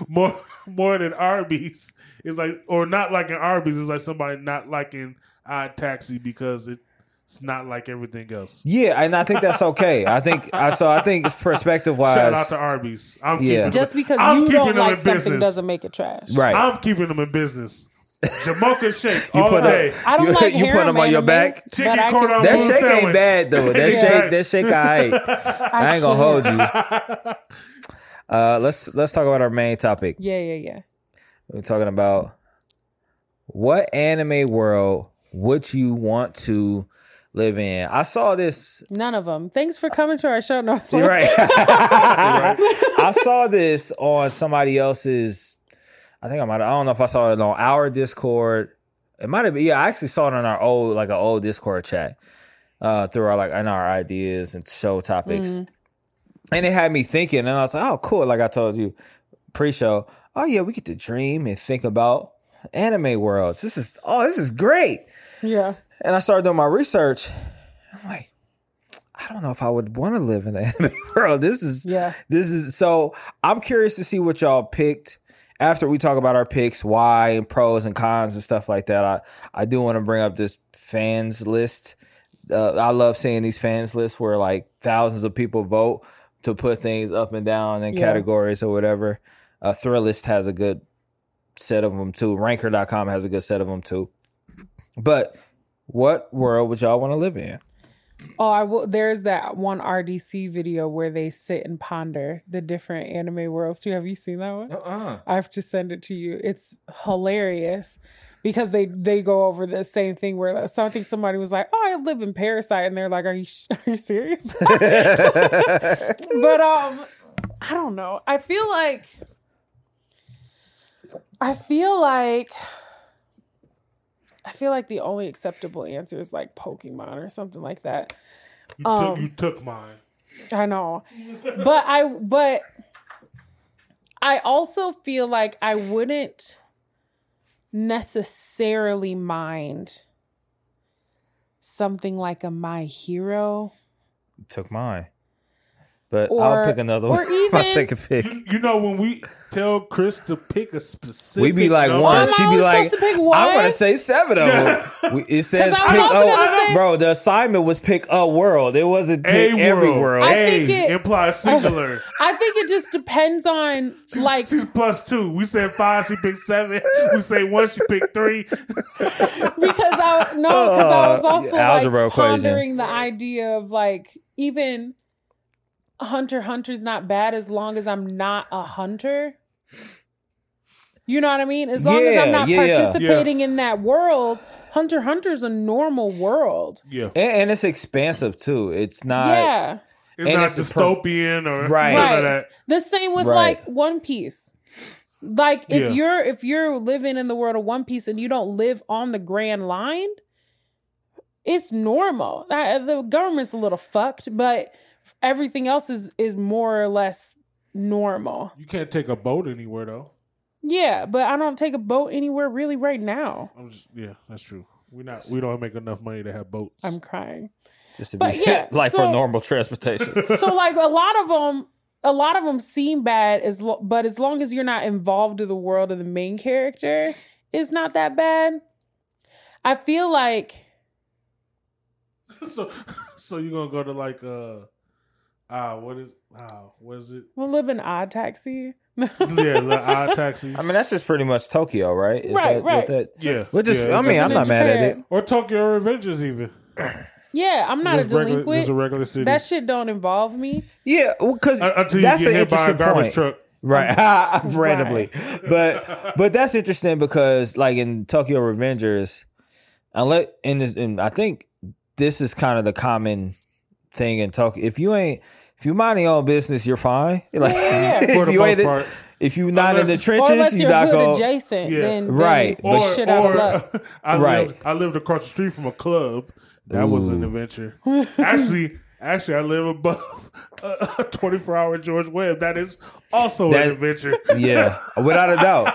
S3: more more than Arby's is like or not liking Arby's is like somebody not liking Odd Taxi because it, it's not like everything else.
S1: yeah, and I think that's okay. I think I so I think it's perspective wise.
S3: Shout out to Arby's. I'm
S1: Yeah.
S3: keeping
S2: Just because
S3: I'm
S2: you
S3: keeping
S2: don't
S3: them
S2: like
S3: in
S2: something
S3: business.
S2: doesn't make it trash.
S1: Right.
S3: I'm keeping them in business. Jamocha shake
S1: You
S3: all
S1: put
S3: day.
S1: a,
S2: I don't
S1: you,
S2: like
S1: you put them on your back.
S3: Chicken
S2: but
S3: corn on
S1: That
S3: blue
S1: shake
S3: sandwich.
S1: ain't bad though. That
S2: Yeah.
S1: shake, that shake, I, I ain't gonna hold you. Uh, let's let's talk about our main topic.
S2: Yeah, yeah, yeah.
S1: We're talking about what anime world would you want to live in? I saw this
S2: None of them. Thanks for coming to our show. No,
S1: You're right. I saw this on somebody else's. I think I might. I don't know if I saw it on our Discord. It might have been. Yeah, I actually saw it on our old, like an old Discord chat, uh, through our like in our ideas and show topics, and it had me thinking. And I was like, oh, cool. Like I told you pre-show. Oh yeah, we get to dream and think about anime worlds. This is oh, this is great.
S2: Yeah.
S1: And I started doing my research. I'm like, I don't know if I would want to live in the anime world. This is
S2: Yeah.
S1: This is so. I'm curious to see what y'all picked after we talk about our picks, why and pros and cons and stuff like that. I I do want to bring up this fans list. Uh, I love seeing these fans lists where like thousands of people vote to put things up and down in
S2: Yeah.
S1: categories or whatever. Uh, Thrillist has a good set of them too. Ranker.com has a good set of them too. But what world would y'all want to live in?
S2: Oh, I will. There's that one RDC video where they sit and ponder the different anime worlds too. Have you seen that one?
S1: Uh-uh.
S2: I have to send it to you. It's hilarious because they they go over the same thing where something somebody was like, "Oh, I live in Parasite," and they're like, "Are you are you serious?" but um, I don't know. I feel like I feel like I feel like the only acceptable answer is like Pokemon or something like that.
S3: You,
S2: Um,
S3: took, you took mine.
S2: I know. But I but I also feel like I wouldn't necessarily mind something like a my hero
S1: Took mine. But
S2: Or-
S1: I'll pick another
S2: or
S1: one. My second pick.
S3: You, you know when we tell Chris to pick a specific,
S1: We'd be like
S3: number-
S1: one.
S2: Am I
S1: She be like,
S2: supposed to pick
S1: I
S2: one?
S1: want to say seven of them. We- It says
S2: 'Cause I was
S1: pick a
S2: say-
S1: bro. The assignment was pick a world. It wasn't
S3: a
S1: pick
S3: world.
S1: every world.
S2: I
S3: A
S2: think it-
S3: implies singular.
S2: I think it just depends on like
S3: She's plus two. We said five. She picked seven. We say one. She picked three.
S2: because I no, because I was
S1: Uh,
S2: also
S1: algebra
S2: like
S1: equation.
S2: pondering the idea of like even Hunter x Hunter's not bad as long as I'm not a hunter. You know what I mean? As long as I'm not
S1: yeah, yeah.
S2: participating in that world, Hunter Hunter's a normal world.
S3: Yeah,
S1: and, and it's expansive too. It's not.
S2: yeah.
S3: it's
S1: And
S3: not
S1: it's the per-
S3: dystopian or
S1: Right.
S3: none
S2: Right.
S3: of that.
S2: The same with
S1: Right.
S2: like One Piece. Like if
S3: Yeah.
S2: you're if you're living in the world of One Piece and you don't live on the Grand Line, it's normal. Uh, The government's a little fucked, but everything else is is more or less normal.
S3: You can't take a boat anywhere though.
S2: Yeah, but I don't take a boat anywhere really right now.
S3: I'm just yeah, that's true. We not we don't make enough money to have boats.
S2: I'm crying.
S1: Just to
S2: But
S1: be
S2: yeah,
S1: like for normal transportation.
S2: so like a lot of them a lot of them seem bad as lo- but as long as you're not involved in the world of the main character it's not that bad i feel like
S3: so so you're gonna go to like uh ah what is ah what is it?
S2: we'll live in odd taxi
S3: Yeah, the odd taxi.
S1: I mean, that's just pretty much Tokyo, right? Is
S2: Right,
S1: that,
S2: right.
S1: That,
S3: yeah,
S1: We're just.
S3: yeah,
S1: I mean, I'm
S3: just-
S1: not mad at it.
S3: or Tokyo Revengers even.
S2: yeah i'm not
S3: just
S2: a
S3: regular,
S2: delinquent
S3: just a regular city.
S2: that shit don't involve me
S1: Yeah, because
S3: Uh, until you
S1: that's
S3: get hit by a
S1: interesting
S3: garbage
S1: point.
S3: truck.
S1: right randomly but but that's interesting because like in tokyo revengers unless in this and i think this is kind of the common thing in tokyo if you ain't if you mind your own business you're fine like
S2: Yeah, yeah.
S1: if
S3: For the
S1: you
S3: most
S1: ain't
S3: part.
S1: if you not in the trenches
S2: unless
S1: you
S2: you're
S1: not
S2: hood
S1: go
S2: adjacent
S3: Yeah.
S2: then
S1: Right,
S2: then
S1: but-
S3: Or,
S2: shit out of
S3: or
S2: luck
S3: I
S1: Right.
S3: lived I lived across the street from a club. That was an adventure. actually, actually, I live above a 24 hour George Webb. That is also
S1: That-
S3: an adventure.
S1: yeah without a doubt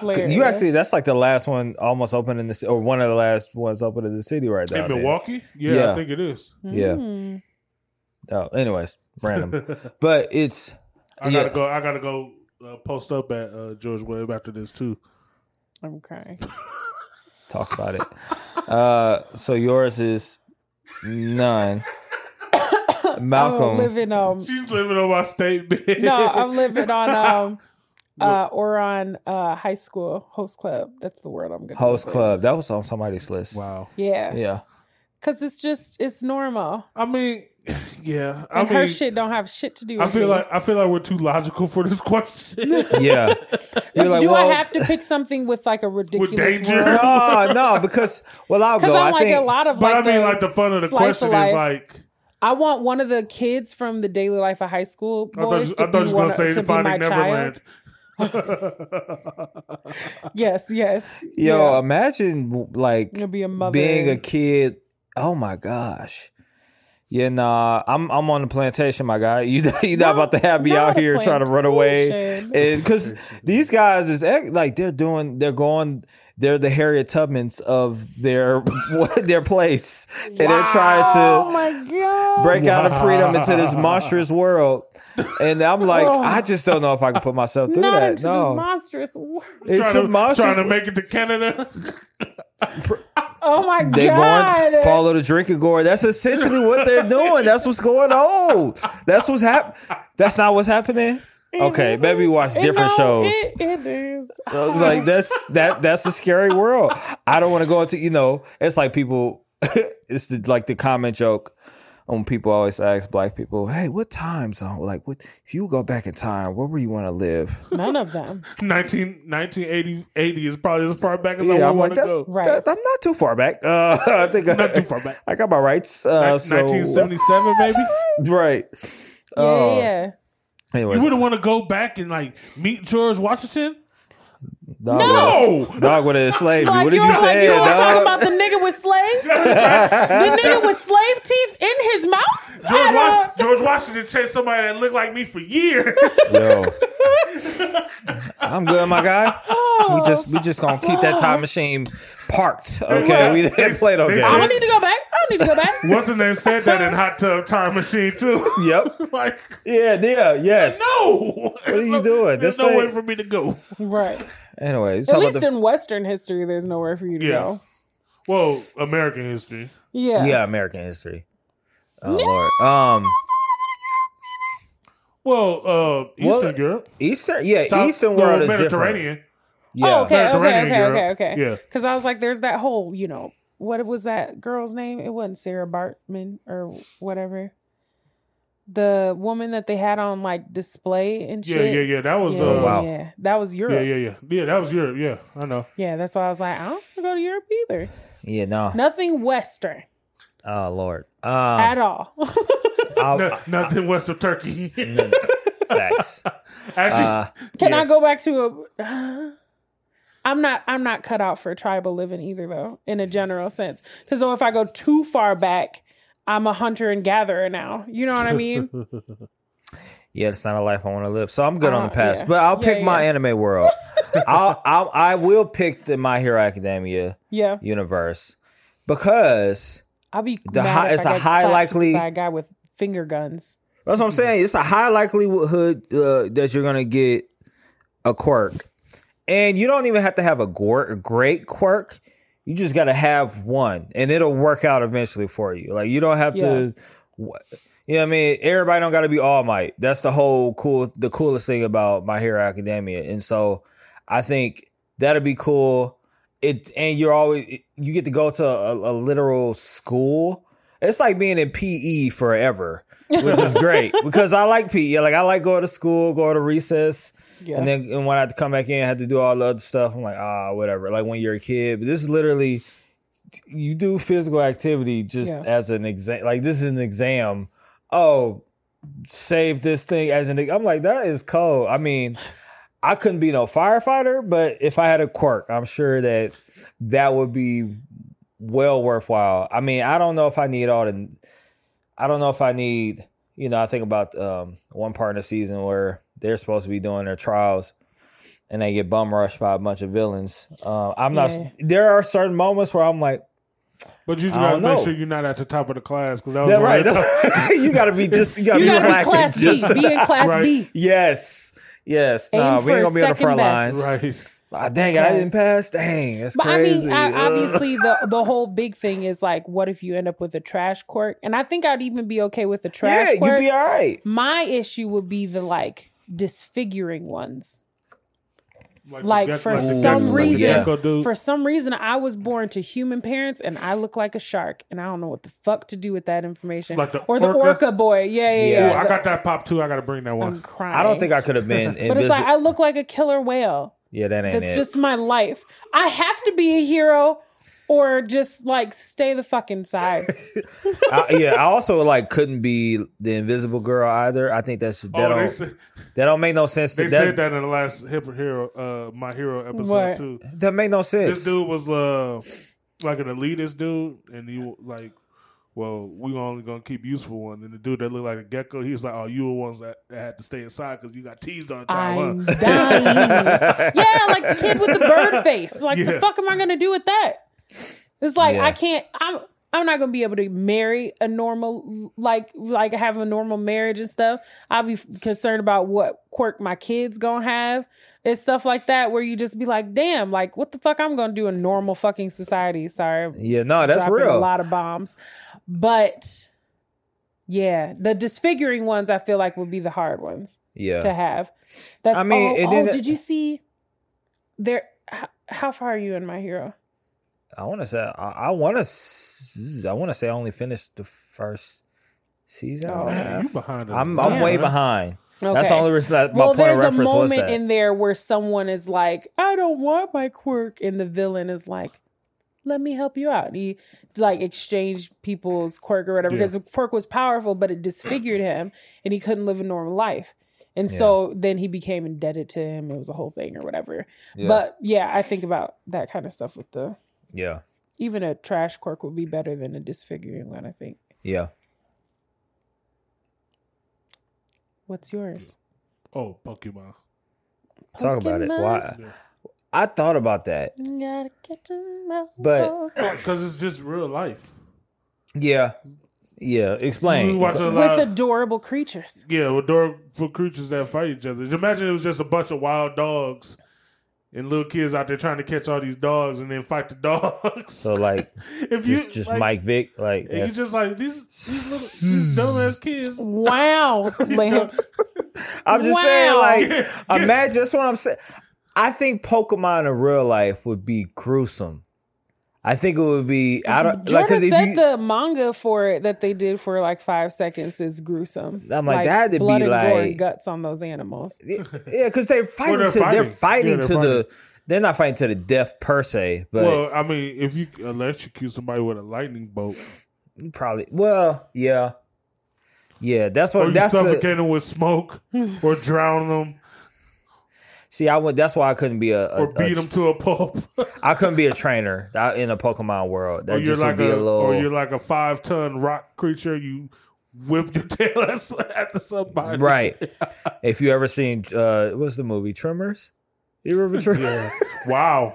S2: Hilarious.
S1: you actually that's like the last one almost open in the or one of the last ones open in the city right now
S3: In Milwaukee? Yeah,
S1: Yeah.
S3: I think it is.
S1: yeah
S2: Hmm.
S1: Oh anyways random but it's
S3: I
S1: Yeah.
S3: gotta go. I gotta go uh, post up at uh, George Webb after this too.
S2: i'm crying
S1: talk about it. Uh, so yours is none.
S2: i'm
S1: Malcolm,
S2: living um
S3: She's living on my state bed.
S2: no i'm living on um uh, or on uh, high school host club. That's the word I'm gonna
S1: Host
S2: go with.
S1: club. That was on somebody's list.
S3: Wow.
S2: Yeah,
S1: Yeah.
S2: because it's just it's normal,
S3: I mean, yeah. I
S2: and
S3: mean,
S2: her shit don't have shit to do.
S3: I feel
S2: me.
S3: like I feel like we're too logical for this question.
S1: Yeah. You're like,
S2: do
S1: well,
S2: I have to pick something with like a ridiculous
S3: danger?
S2: word?
S1: no, no, because well, I'll
S2: Because
S1: go.
S2: I'm
S1: I
S2: like
S1: think
S2: a lot of
S3: but
S2: like
S3: I mean, like the fun of the
S2: slice of
S3: question is like,
S2: I want one of the kids from the daily life of high school
S3: I thought,
S2: boys
S3: you-
S2: to
S3: I thought you
S2: be
S3: gonna say
S2: to my
S3: Finding Neverland.
S2: child. Yes, yes.
S1: Yo,
S2: Yeah.
S1: imagine like
S2: be a
S1: being a kid. Oh my gosh. Yeah, nah. I'm I'm on the plantation, my guy. You you not about to have me out here trying to run away, and because these guys is like they're doing, they're going, they're the Harriet Tubmans of their their place, and they're trying
S2: Oh
S1: to
S2: my god!
S1: break out of freedom into this monstrous world. And I'm like,
S2: Oh.
S1: I just don't know if I can put myself through
S2: Not
S1: that.
S2: into
S1: no,
S2: this monstrous world.
S1: it's
S3: trying,
S1: a
S3: to,
S1: monstrous.
S3: trying to make it to Canada.
S2: Oh my god!
S1: They going follow the drinking gourd. That's essentially what they're doing. That's what's going on. That's what's hap. That's not what's happening. Okay, maybe watch different
S2: no,
S1: shows.
S2: It, it is.
S1: Like that's that that's a scary world. I don't want to go into you know. It's like people. it's the, like the comment joke. When people always ask black people, "Hey, what time zone? Like, what if you go back in time? Where would you want to live?"
S2: None of them.
S3: 19, 1980 80 is probably as far back as
S1: Yeah,
S3: I want
S1: like
S3: to
S1: that's
S3: go.
S2: Right.
S1: that- I'm not too far back. Uh, I think
S3: Not too far back.
S1: I got my rights. Uh, so
S3: 1977, maybe.
S1: right.
S2: Yeah,
S1: Oh.
S2: yeah, yeah.
S1: Anyways,
S3: You wouldn't want to go back and like meet George Washington.
S1: Dog,
S3: No,
S1: What, dog would have enslaved you.
S2: Like
S1: What did
S2: you
S1: you
S2: were like
S1: say,
S2: you were talking
S1: dog?
S2: about the nigga with slaves, the nigga with slave teeth in his mouth.
S3: George, Wa- George Washington chased somebody that looked like me for years.
S1: Yo, I'm good, my guy. We just we just gonna keep that time oh. machine parked. Okay, we didn't play no
S3: They
S1: games.
S2: I don't need to go back. I don't need to go back.
S3: What's the name said that in Hot Tub Time Machine too?
S1: Yep.
S3: like,
S1: Yeah, yeah, yes.
S3: no. What
S1: are you doing?
S3: There's
S1: This
S3: no
S1: thing-
S3: way for me to go.
S2: Right.
S1: Anyway,
S2: At least in Western history, there's nowhere for you to
S3: Yeah.
S2: go.
S3: Well, American history.
S2: Yeah.
S1: yeah, American history. Oh Lord. Um,
S3: Well, uh, Eastern
S1: Well,
S3: Europe,
S1: Eastern. Yeah,
S3: South,
S1: Eastern
S3: well,
S1: world is different.
S3: Mediterranean.
S1: Yeah.
S2: Oh, okay, okay,
S3: Mediterranean
S2: okay, okay, okay.
S3: Yeah.
S2: Because I was like, there's that whole, you know, what was that girl's name? It wasn't Sarah Baartman or whatever. The woman that they had on like display and
S3: Yeah,
S2: shit.
S3: yeah, yeah. Yeah. That was
S2: Yeah,
S3: uh,
S1: Oh, wow.
S2: yeah. That was Europe.
S3: yeah, yeah, yeah. Yeah, that was Europe. Yeah, I know.
S2: Yeah, that's why I was like, I don't want to go to Europe either.
S1: Yeah, no.
S2: Nothing Western
S1: Oh Lord. Um,
S2: at all.
S1: I'll,
S3: No, nothing west of Turkey.
S1: facts.
S3: Actually,
S1: Uh,
S2: Can
S1: yeah.
S2: I go back to a? I'm not. I'm not cut out for tribal living either, though, in a general sense. Because if I go too far back, I'm a hunter and gatherer now. You know what I mean?
S1: Yeah, it's not a life I want to live. So I'm good on
S2: Uh,
S1: the past,
S2: yeah.
S1: but I'll
S2: Yeah,
S1: pick my anime world. I'll, I'll I will pick the My Hero Academia
S2: yeah.
S1: universe because
S2: I'll be.
S1: The
S2: mad
S1: high-
S2: if
S1: it's
S2: I
S1: a
S2: get
S1: high likely-
S2: by a guy with finger guns.
S1: that's what I'm saying. It's a high likelihood uh, that you're gonna get a quirk, and you don't even have to have a, great quirk. You just got to have one, and it'll work out eventually for you. Like you don't have to. wh- You know what I mean? Everybody don't got to be All Might. That's the whole cool, the coolest thing about My Hero Academia. And so, I think that'd be cool. It and you're always you get to go to a, a literal school. It's like being in PE forever, which is great because I like PE. Like I like going to school, going to recess.
S2: Yeah.
S1: And then and when I had to come back in, I had to do all the other stuff. I'm like, ah, whatever. Like when you're a kid, but this is literally you do physical activity just
S2: Yeah.
S1: as an exam. Like this is an exam. Oh, save this thing as an. I'm like that is cold. I mean, I couldn't be no firefighter, but if I had a quirk, I'm sure that that would be well worthwhile. I mean, I don't know if I need all the. I don't know if I need. You know, I think about um, one part in the season where they're supposed to be doing their trials, and they get bum rushed by a bunch of villains. Uh, I'm not.
S2: Yeah.
S1: There are certain moments where I'm like,
S3: but you just gotta
S1: don't
S3: make
S1: know.
S3: sure you're not at the top of the class because that was
S1: yeah,
S3: one
S1: right.
S3: top-
S1: that's- you got to be just. You got to
S2: You
S1: be
S2: gotta be
S1: slacking.
S2: class B.
S1: just-
S2: Be in class
S3: Right.
S2: B.
S1: yes, yes.
S2: Aim
S1: Nah, we
S2: for
S1: ain't gonna be on the front
S2: best.
S1: lines.
S3: right.
S1: Ah, dang it, I
S2: Okay.
S1: didn't pass. Dang, that's
S2: But
S1: crazy.
S2: I mean, I, obviously, the the whole big thing is like, what if you end up with a trash quirk? And I think I'd even be okay with a trash
S1: yeah,
S2: quirk.
S1: you'd be all right.
S2: My issue would be the like disfiguring ones.
S3: the
S2: Like
S3: gecko-
S2: for
S3: the
S2: some
S3: gecko-
S2: reason,
S3: the
S2: for some reason, I was born to human parents, and I look like a shark, and I don't know what the fuck to do with that information.
S3: Like the
S2: or the
S3: orca?
S2: orca, boy, yeah, yeah,
S1: Yeah.
S2: yeah.
S3: Ooh, I got that pop too. I got to bring that
S2: I'm
S3: one.
S2: crying.
S1: I don't think I could have been
S2: But it's like I look like a killer whale.
S1: yeah, that ain't
S2: That's
S1: it.
S2: just my life. I have to be a hero, or just like stay the fuck inside.
S1: I, yeah, I also like couldn't be the invisible girl either. I think that's that
S3: Oh,
S1: don't
S3: they said,
S1: that don't make no sense. To,
S3: they
S1: that,
S3: said that in the last Hip Hero, uh, My Hero episode
S2: What?
S3: too.
S1: that make no sense.
S3: This dude was uh, like an elitist dude, and he like, well, we only gonna keep useful one. And the dude that looked like a gecko, he's like, oh, you were ones that, that had to stay inside because you got teased all the time.
S2: I'm
S3: huh?
S2: dying. yeah, like the kid with the bird face. Like the fuck am I gonna do with that? It's like
S1: Yeah.
S2: I can't. I'm. I'm not gonna be able to marry a normal, like, like have a normal marriage and stuff. I'll be concerned about what quirk my kids gonna have and stuff like that. Where you just be like, damn, like what the fuck I'm gonna do in normal fucking society. Sorry,
S1: yeah, no, that's real.
S2: a lot of bombs. But yeah, the disfiguring ones I feel like would be the hard ones
S1: yeah,
S2: to have. That's
S1: I mean,
S2: oh, oh, did you see there how, how far are you in my hero?
S1: I want to say I, I want to I want to say I only finished the first season.
S2: Oh,
S1: and
S3: Man, you behind?
S1: I'm
S3: I'm
S1: I'm way
S2: Damn.
S1: behind. That's
S2: Okay.
S1: the only reason that my
S2: well,
S1: point of
S2: there's a
S1: reference was
S2: moment in there where someone is like, "I don't want my quirk," and the villain is like, "Let me help you out." And he like exchanged people's quirk or whatever
S3: Yeah.
S2: because the quirk was powerful, but it disfigured him, and he couldn't live a normal life. And so then he became indebted to him. It was a whole thing or whatever.
S1: Yeah.
S2: But yeah, I think about that kind of stuff with the
S1: yeah,
S2: even a trash quirk would be better than a disfiguring one. I think.
S1: yeah.
S2: What's yours?
S3: Oh, Pokemon.
S1: Talk about it.
S2: Pokemon.
S1: Why? I thought about that,
S2: Gotta catch 'em
S1: but
S3: Because it's just real life.
S1: yeah, yeah. Explain.
S3: watch a
S2: with.
S3: Of,
S2: adorable creatures.
S3: yeah, with adorable creatures that fight each other. Imagine it was just a bunch of wild dogs and little kids out there trying to catch all these dogs and then fight the dogs.
S1: So like,
S3: if you
S1: just just
S3: like,
S1: Mike Vick, like
S3: and you just like these these little these dumbass kids.
S2: Wow, Lance.
S1: I'm just
S2: Wow.
S1: saying, like,
S3: Yeah.
S1: imagine that's what I'm saying. I think Pokemon in real life would be gruesome. I think it would be out of like
S2: Jordan
S1: because if
S2: said
S1: you,
S2: the manga for it that they did for like five seconds is gruesome.
S1: I'm like, that had to
S2: blood
S1: be
S2: and gore
S1: like-
S2: guts on those animals.
S1: yeah, because they're fighting
S3: they're
S1: to they're
S3: fighting.
S1: fighting
S3: Yeah, they're
S1: to the they're not fighting to the death per se, but
S3: well, I mean, if you electrocute somebody with a lightning bolt,
S1: probably well, yeah, yeah. That's
S3: or
S1: what
S3: you
S1: that's the,
S3: suffocate them with smoke, or drown them,
S1: see. I would that's why I couldn't be a, a,
S3: or beat
S1: a-
S3: them to a pulp,
S1: I couldn't be a trainer out in a Pokemon world. That
S3: or you're
S1: just
S3: like
S1: would be
S3: a,
S1: a, little.
S3: or you're like a five ton rock creature. You whip your tail at, at somebody,
S1: Right. if you ever seen uh what's the movie Tremors? You remember Tremors?
S3: Wow.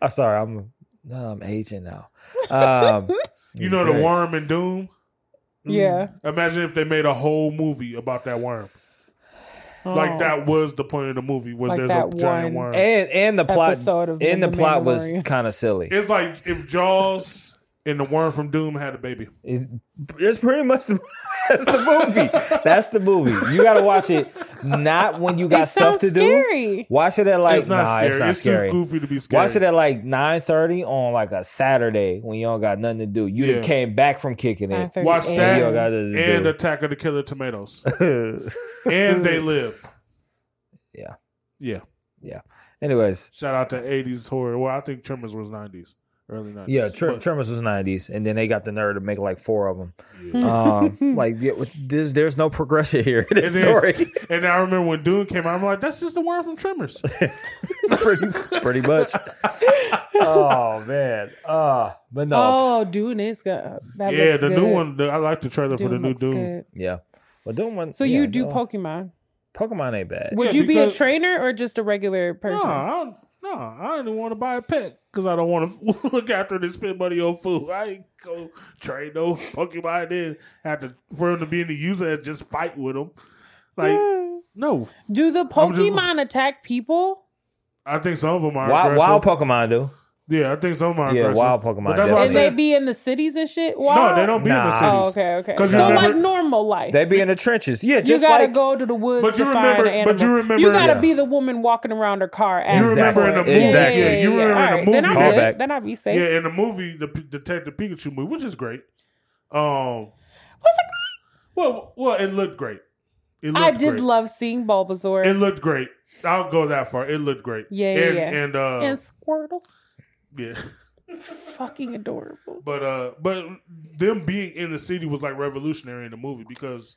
S1: I'm sorry, I'm no, I'm aging now. Um
S3: You know the worm in Dune.
S2: Yeah,
S3: Imagine if they made a whole movie about that worm. Like
S2: Oh.
S3: that was the point of the movie. Was
S2: Like
S3: there's a giant worm?
S1: and and the plot
S2: Episode of
S1: and the,
S2: The
S1: plot was kind of silly.
S3: It's like if Jaws and the worm from Dune had a baby.
S1: It's, it's pretty much the that's the movie. That's the movie. You got to watch it not when you got
S2: It
S1: stuff
S2: sounds
S1: to do. Watch it at like
S3: it's not
S1: nah,
S3: scary.
S1: it's not
S3: It's,
S1: scary.
S3: too goofy to be scary.
S1: Watch it at like nine thirty on like a Saturday when you don't got nothing to do. You
S3: Yeah.
S1: done came back from kicking it.
S3: Watch
S2: a.m.
S3: that
S1: You don't got to
S3: and
S1: do.
S3: Attack of the Killer Tomatoes. and They Live.
S1: Yeah.
S3: Yeah.
S1: Yeah. Anyways,
S3: Shout out to 80s horror. Well, I think Tremors was 90s. Early 90s.
S1: yeah, Tr-
S3: But-
S1: Tremors was nineties, and then they got the nerve to make like four of them. Um, like yeah, this, there's no progression here in this
S3: And then-
S1: story.
S3: and I remember when Dune came out, I'm like, that's just the worm from Tremors.
S1: pretty, pretty much. oh man. Uh, but no.
S2: Oh, Dune is good. That
S3: yeah, the
S2: good.
S3: new one. The, I like the trailer for the new
S2: looks
S3: Dune.
S2: good.
S1: Yeah. But doing one.
S2: So
S1: yeah,
S2: you do
S1: no.
S2: Pokemon?
S1: Pokemon ain't bad.
S2: Would
S3: Yeah,
S2: you be a trainer or just a regular
S3: No,
S2: person?
S3: I don't, no, I didn't want to buy a pet because I don't want to look after it and spend money on food. I ain't go train no Pokemon then after for him to be in the user and just fight with them. Like, no,
S2: Do the
S3: I'm just-
S2: Pokemon attack people?
S3: I think some of them are
S1: Wild, wild Pokemon do.
S3: Yeah, I think some are
S1: Yeah,
S3: aggressive.
S1: wild Pokemon
S3: But that's why I
S2: And
S1: definitely.
S2: they
S3: said
S2: be in the cities and shit.
S3: no, they don't be in the
S1: Nah.
S3: cities.
S2: Oh, okay, okay.
S3: 'Cause
S2: So
S3: you remember-
S2: like normal life.
S1: They be in the trenches. Yeah,
S2: you
S1: just
S2: gotta
S1: like
S2: go to the woods
S3: But
S2: to
S3: you
S2: find
S3: remember-
S2: an
S3: but you remember-
S2: You gotta
S1: Yeah.
S2: be the woman walking around her car.
S3: You
S2: asking
S3: remember
S2: for
S3: in the movie?
S1: Exactly.
S3: Yeah, you remember in the
S2: Alright, Then
S3: movie?
S2: I
S1: Callback.
S2: good. Then I be safe.
S3: Yeah, in the movie, the P- Detective Pikachu movie, which is great. Um,
S2: Was it great?
S3: well, well, it looked great. It looked
S2: I did
S3: great.
S2: love seeing Bulbasaur
S3: It looked great. I'll go that far. It looked great.
S2: Yeah, yeah,
S3: and,
S2: yeah.
S3: And uh,
S2: and Squirtle.
S3: Yeah,
S2: Fucking adorable.
S3: but uh, but them being in the city was like revolutionary in the movie because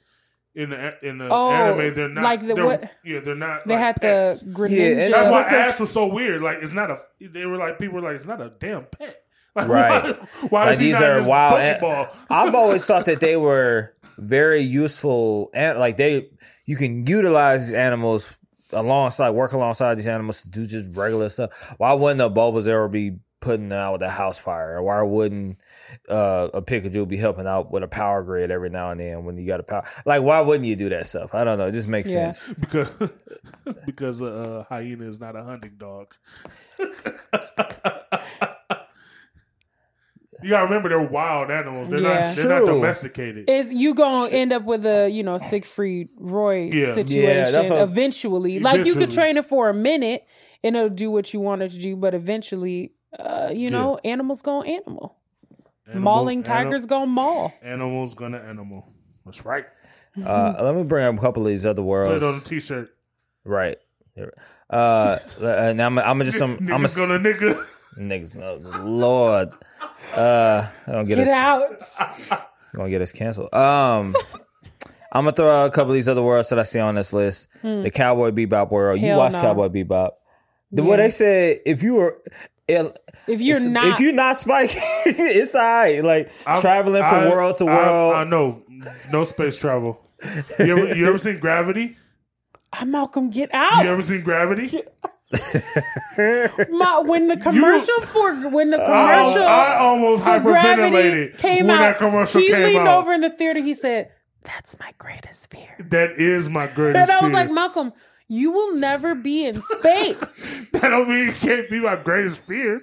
S3: in the in the
S2: Oh,
S3: anime they're not
S2: like the
S3: they're-
S2: what-
S3: Yeah, they're not.
S2: They
S3: like
S2: had
S3: pets.
S2: the Greninja.
S1: Yeah, and
S3: That's why
S1: because-
S3: Ash was so weird. Like it's not a. They were like people were like it's not a damn pet. Like,
S1: Right.
S3: Why, why
S1: Like,
S3: is he
S1: these
S3: not
S1: are
S3: this
S1: wild an- I've always thought that they were very useful and like they you can utilize these animals alongside work alongside these animals to do just regular stuff. Why wouldn't a Bulbasaur be putting out with a house fire? Or why wouldn't uh, a Pikachu be helping out with a power grid every now and then when you got a power? Like why wouldn't you do that stuff? I don't know. It just makes
S2: Yeah.
S1: sense.
S3: because because uh, hyena is not a hunting dog. you gotta remember they're wild animals. They're
S2: Yeah.
S3: not they're not domesticated.
S2: is you gonna end up with a you know Siegfried Roy
S3: Yeah.
S2: situation
S1: Yeah, that's what-
S2: eventually. Like you could train it for a minute and it'll do what you want it to do, but eventually, uh, you know, animals gonna animal.
S3: Animal-
S2: Mauling tigers gonna maul.
S3: Animals gonna animal. That's right.
S1: Uh, let me bring up a couple of these other
S3: Put
S1: worlds.
S3: it on a t-shirt.
S1: Right. Uh, and I'm, I'm just some. I'm a,
S3: Niggas gonna nigga.
S1: niggas. Oh, Lord. Uh, I don't get
S2: Get
S1: us.
S2: out.
S1: Gonna get us canceled. Um, I'm gonna throw out a couple of these other worlds that I see on this list. The Cowboy Bebop world. you
S2: Hmm. Hell
S1: watch
S2: no.
S1: Cowboy Bebop. The
S2: Yeah.
S1: what they said if you were. It,
S2: If you're not
S1: if you're not Spike, it's alright. Like
S3: I'm-
S1: traveling from
S3: I-
S1: world to
S3: I-
S1: world.
S3: I, know. No space travel. You ever, you ever seen Gravity?
S2: I'm Malcolm, get out.
S3: You ever seen Gravity?
S2: My, when the commercial for when the commercial
S3: I almost hyperventilated
S2: came
S3: when
S2: out,
S3: that commercial
S2: he
S3: came
S2: leaned
S3: out.
S2: over in the theater. He said, "That's my greatest fear."
S3: That is my greatest
S2: And I was
S3: fear.
S2: like, Malcolm, you will never be in space.
S3: that don't mean it can't be my greatest fear.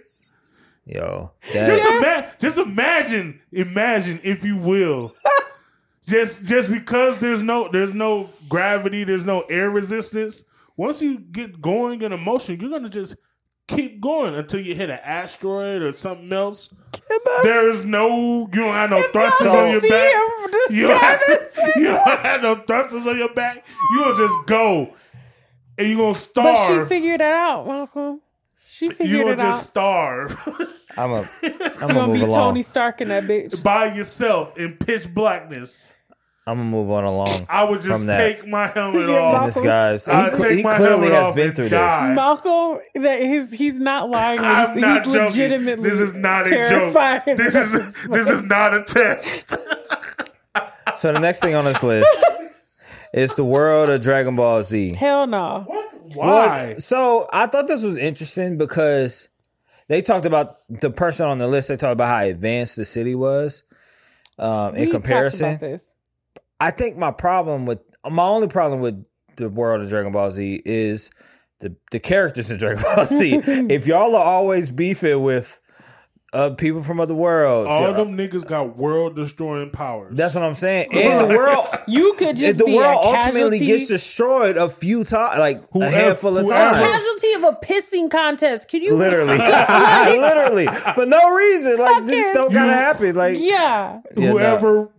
S1: Yo,
S3: Just,
S1: that,
S3: ima- just imagine, imagine if you will. just just because there's no there's no gravity, there's no air resistance. Once you get going in a motion, you're gonna just keep going until you hit an asteroid or something else. There is no you don't have no thrusters on your back. You don't, have, you don't have no thrusters on your back. You gonna just go and you gonna starve.
S2: but
S3: starve.
S2: she figured it out, Malcolm. She figured it out.
S3: you
S2: figured
S3: gonna
S2: it
S3: just starve
S1: I'm a. I'm
S2: You're
S1: gonna
S2: gonna
S1: move
S2: be
S1: along.
S2: Tony Stark in that bitch.
S3: by yourself in pitch blackness.
S1: I'm gonna move on along.
S3: I would just take my helmet
S2: Yeah,
S3: off.
S1: This guy's. He, cl- he clearly has been through
S3: die.
S1: this.
S2: Malcolm, that he's he's not lying.
S3: I'm
S2: he's,
S3: not
S2: he's
S3: joking.
S2: legitimately
S3: This is not a joke. This is this is not a test.
S1: So the next thing on this list is the world of Dragon Ball Z.
S2: hell no.
S3: Why?
S1: So I thought this was interesting because they talked about the person on the list. They talked about how advanced the city was um, in
S2: We
S1: comparison.
S2: this.
S1: I think my problem with my only problem with the world of Dragon Ball Z is the the characters in Dragon Ball Z. if y'all are always beefing with uh, people from other worlds,
S3: All
S1: yeah,
S3: them niggas got world destroying powers.
S1: that's what I'm saying. And the world.
S2: You could just
S1: the
S2: be
S1: world
S2: a
S1: ultimately gets destroyed a few times, like a
S3: Whoever-
S1: handful of
S3: whoever-
S1: times.
S2: casualty of a pissing contest. Can you
S1: Literally, literally, for no reason. Like this don't gotta
S3: You-
S1: happen. Like
S2: Yeah,
S1: Yeah, no.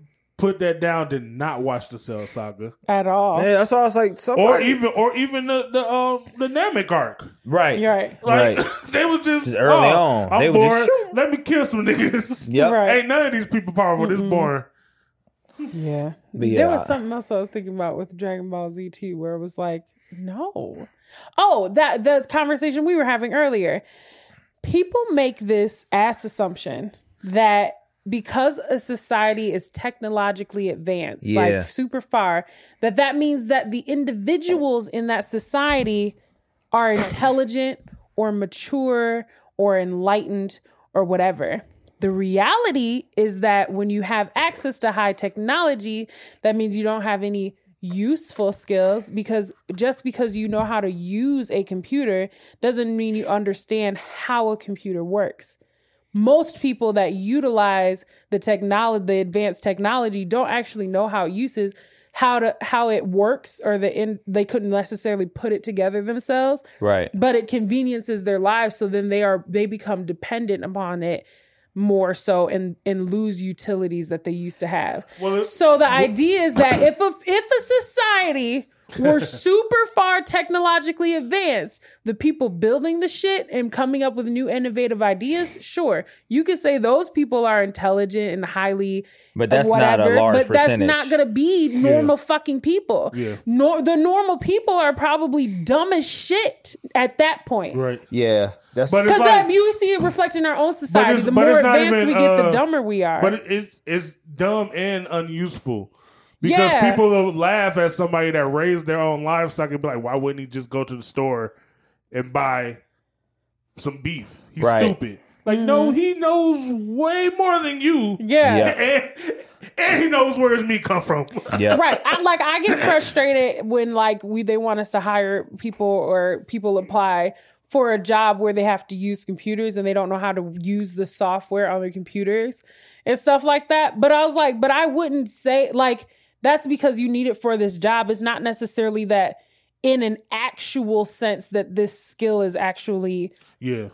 S3: Whoever put that down did not watch the Cell Saga,
S2: at all.
S1: Yeah, that's why I was like,
S3: or even or even the the um the Namek arc.
S1: right,
S2: You're right.
S3: Like
S1: right.
S3: they was just,
S1: Just early
S3: oh,
S1: on.
S3: I'm
S1: They was
S3: bored.
S1: just.
S3: Let me kill some niggas.
S1: Yep.
S2: Right.
S3: Ain't none of these people powerful. This boring.
S2: Yeah.
S1: Yeah.
S2: There was something else I was thinking about with Dragon Ball Z too, where it was like, no. Oh, that the conversation we were having earlier. People make this ass assumption that because a society is technologically advanced,
S1: Yeah.
S2: like super far, that that means that the individuals in that society are intelligent or mature or enlightened or whatever. The reality is that when you have access to high technology, that means you don't have any useful skills because just because you know how to use a computer doesn't mean you understand how a computer works. Most people that utilize the technology, the advanced technology, don't actually know how it uses how to how it works or the in they couldn't necessarily put it together themselves
S1: Right.
S2: but it conveniences their lives so then they are they become dependent upon it more so and and lose utilities that they used to have
S3: Well,
S2: so the idea is that if a if a society were super far technologically advanced the people building the shit and coming up with new innovative ideas sure you could say those people are intelligent and highly
S1: But that's not a
S2: whatever,
S1: large
S2: but that's not gonna be normal fucking people
S3: Yeah.
S2: nor the normal people are probably dumb as shit at that point
S3: Right.
S1: Yeah. That's
S3: But it's
S2: because
S3: like,
S2: you see it reflected in our own society. The more advanced
S3: even,
S2: we get, the
S3: uh,
S2: dumber we are.
S3: but it's it's dumb and unuseful. Because
S2: Yeah.
S3: people will laugh at somebody that raised their own livestock and be like, why wouldn't he just go to the store and buy some beef? He's
S1: Right.
S3: stupid. Like, no, he knows way more than you.
S2: Mm-hmm. yeah.
S1: Yeah.
S3: And, and he knows where his meat come from.
S1: yeah.
S2: Right. I like I get frustrated when like we they want us to hire people or people apply for a job where they have to use computers and they don't know how to use the software on their computers and stuff like that. But I was like, but I wouldn't say like that's because you need it for this job. It's not necessarily that in an actual sense that this skill is actually
S3: yeah.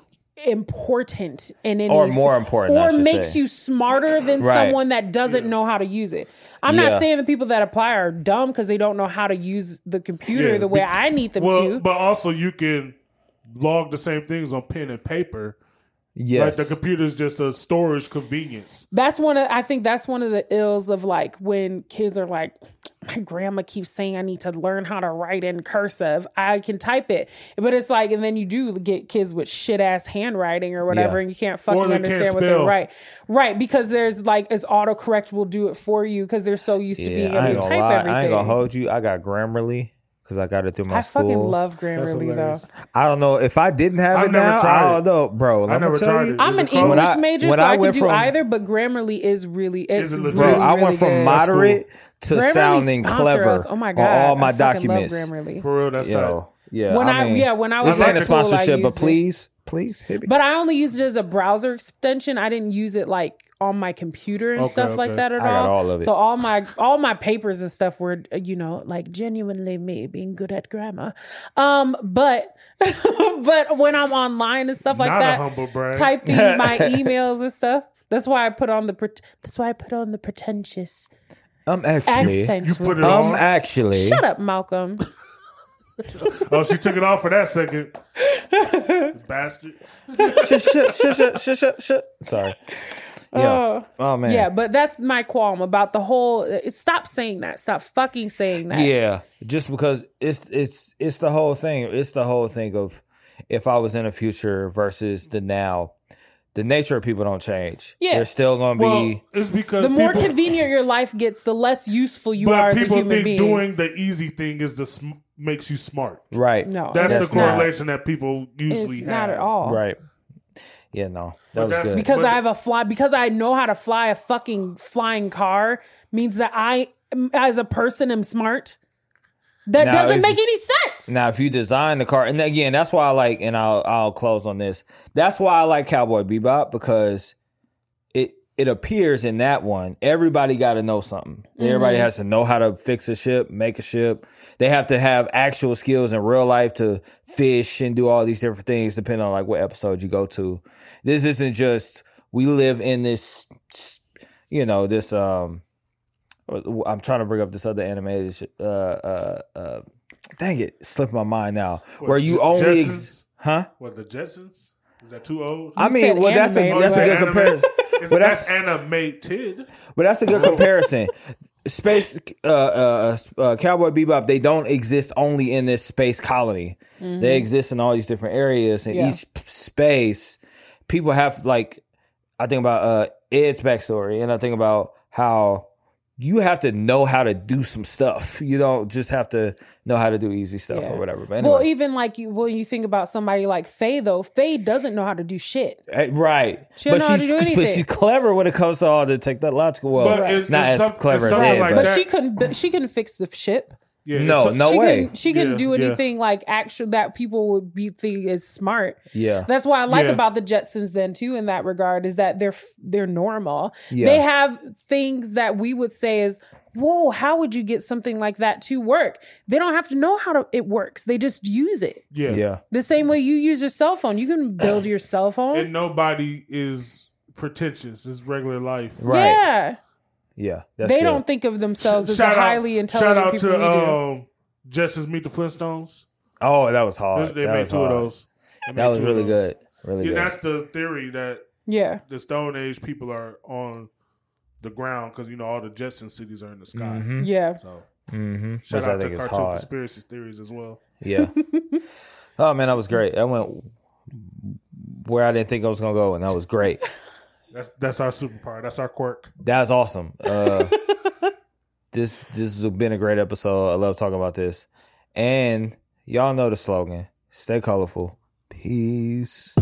S2: important in any
S1: Or more important,
S2: or makes
S1: say.
S2: you smarter than
S1: Right.
S2: someone that doesn't know how to use it. I'm
S1: Yeah.
S2: not saying the people that apply are dumb because they don't know how to use the computer
S3: Yeah,
S2: the way
S3: be-
S2: I need them
S3: Well,
S2: to.
S3: but also you can log the same things on pen and paper.
S1: Yes.
S3: Like the computer is just a storage convenience.
S2: that's one of I think that's one of the ills of like when kids are like my grandma keeps saying I need to learn how to write in cursive. I can type it. But it's like and then you do get kids with shit ass handwriting or whatever
S1: Yeah.
S2: and you can't fucking
S3: they can't
S2: understand what they're
S3: spell.
S2: right. Right, because there's like as autocorrect will do it for you because they're so used to being
S1: yeah,
S2: able to
S1: gonna
S2: type
S1: lie.
S2: everything.
S1: I ain't gonna hold you. I got Grammarly because I got it through my
S2: I
S1: school.
S2: fucking love
S3: That's
S2: Grammarly though.
S3: hilarious.
S1: I don't know if I didn't have
S3: I've
S1: it
S3: never
S1: now.
S3: tried
S1: I don't know, bro.
S3: I
S1: I'ma
S3: never
S1: tell
S3: tried
S1: you.
S3: it.
S2: I'm
S3: Is
S2: an
S3: it called-
S2: English
S1: When I-
S2: major,
S1: when
S2: so
S1: I
S2: I, can
S1: went
S2: do
S1: from-
S2: either. But Grammarly is really it's
S3: Is it legit?
S2: really,
S1: Bro, I
S2: really
S1: went from
S2: good.
S1: moderate to
S2: Grammarly
S1: sounding
S2: sponsor
S1: clever
S2: us. Oh my god!
S1: on all my
S2: I fucking
S1: documents.
S2: Love Grammarly.
S3: For real, that's tight.
S1: Yo, yeah.
S2: When I,
S1: mean,
S2: yeah when I was
S1: this
S2: in
S1: ain't a
S2: school, I
S1: sponsorship, but
S2: used it.
S1: please, please hit me.
S2: But I only used it as a browser extension. I didn't use it like on my computer and
S3: Okay,
S2: stuff like that at
S1: I got
S2: all.
S1: all of it.
S2: So all my all my papers and stuff were you know like genuinely me being good at grammar. Um, but but when I'm online and stuff like
S3: Not a
S2: that,
S3: humble brag.
S2: typing my emails and stuff. That's why I put on the pret- that's why I put on the pretentious
S1: I'm actually,
S2: accent.
S3: You put it
S1: I'm
S3: on.
S1: actually,
S2: Shut up, Malcolm.
S3: Oh, she took it off for that second. Bastard.
S1: shut, shut, shut, shut, shut, shut, shut. Sorry. Yeah.
S2: Oh.
S1: Oh man.
S2: Yeah, but that's my qualm about the whole. Stop saying that. Stop fucking saying that.
S1: Yeah, just because it's it's it's the whole thing. It's the whole thing of if I was in the future versus the now. The nature of people don't change.
S2: Yeah.
S1: they're still gonna
S3: Well,
S1: be.
S3: it's because
S2: The more
S3: people,
S2: convenient your life gets, the less useful you are as a
S3: people
S2: human
S3: think
S2: being.
S3: doing the easy thing is the sm- makes you smart.
S1: Right.
S2: no,
S3: That's,
S1: That's
S3: the
S1: not-
S3: correlation that people usually
S2: it's
S3: have.
S2: not at all.
S1: Right. Yeah. No, that was good.
S2: Because
S3: But-
S2: I have a fly, because I know how to fly a fucking flying car means that I, as a person, am smart. That
S1: Now,
S2: doesn't
S1: if-
S2: make any sense.
S1: Now, if you design the car, and again, that's why I like, and I'll I'll close on this. That's why I like Cowboy Bebop because it it appears in that one everybody got to know something. Everybody has to know how to fix a ship, make a ship. They have to have actual skills in real life to fish and do all these different things, depending on like what episode you go to. This isn't just we live in this, you know, this um. I'm trying to bring up this other animated, uh, uh, uh, dang it, slipped my mind now. where you
S3: J-
S1: only, ex- huh?
S3: What the Jetsons? Is that too old?
S1: I mean,
S2: said
S1: well, that's a
S2: animated,
S1: that's a good comparison.
S3: Is
S1: but
S3: that's,
S1: that's
S3: animated.
S1: but that's a good comparison. Space, uh, uh, uh, Cowboy Bebop, they don't exist only in this space colony. They exist in all these different areas. In
S2: Yeah.
S1: each space, people have like, I think about uh, Ed's backstory, and I think about how you have to know how to do some stuff. You don't just have to know how to do easy stuff
S2: Yeah.
S1: or whatever. But
S2: Well, even like you, when you think about somebody like Faye, though, Faye doesn't know how to do shit.
S1: Eh, right.
S2: She
S1: but
S2: know how to
S1: she's
S2: do
S1: but she's clever when it comes to all the technological. Well,
S3: But it's-
S1: not
S3: it's
S1: as
S3: some-
S1: clever as
S3: something
S1: Ed,
S3: like
S1: but
S2: But
S3: that-
S2: she couldn't. but She couldn't fix the ship.
S3: Yeah,
S1: No,
S3: it's-
S1: no
S2: she
S1: way.
S2: Couldn't, she couldn't
S3: Yeah,
S2: do
S3: yeah.
S2: anything like actual that people would be think is smart.
S1: Yeah.
S2: That's what I like
S3: Yeah.
S2: about the Jetsons then too in that regard is that they're they're normal.
S1: Yeah.
S2: They have things that we would say is whoa, how would you get something like that to work? They don't have to know how to, it works. They just use it.
S3: yeah,
S1: yeah.
S2: The same way you use your cell phone. You can build your cell phone.
S3: And nobody is pretentious. It's regular life.
S1: Right.
S2: Yeah.
S1: Yeah. That's
S2: they
S1: good.
S2: don't think of themselves as
S3: Shout
S2: a
S3: out-
S2: highly intelligent
S3: Shout out
S2: people
S3: to
S2: we
S3: um, Jetsons Meet the Flintstones.
S1: Oh, that was hard.
S3: they
S1: that
S3: made
S1: was
S3: two
S1: hard.
S3: of those.
S1: That was really good. Really
S3: Yeah,
S1: good.
S3: that's the theory that
S2: yeah.
S3: the Stone Age people are on the ground because you know all the Jetson cities are in the sky.
S1: Mhm.
S2: Yeah.
S3: So
S1: Mm-hmm.
S3: shout
S1: Which
S3: out to
S1: think is
S3: cartoon
S1: hard.
S3: conspiracy theories as well.
S1: Yeah. oh man, that was great. I went where I didn't think I was gonna go, and that was great.
S3: That's that's our superpower. That's our quirk.
S1: That's awesome. Uh, this this has been a great episode. I love talking about this, and y'all know the slogan: Stay colorful. Peace.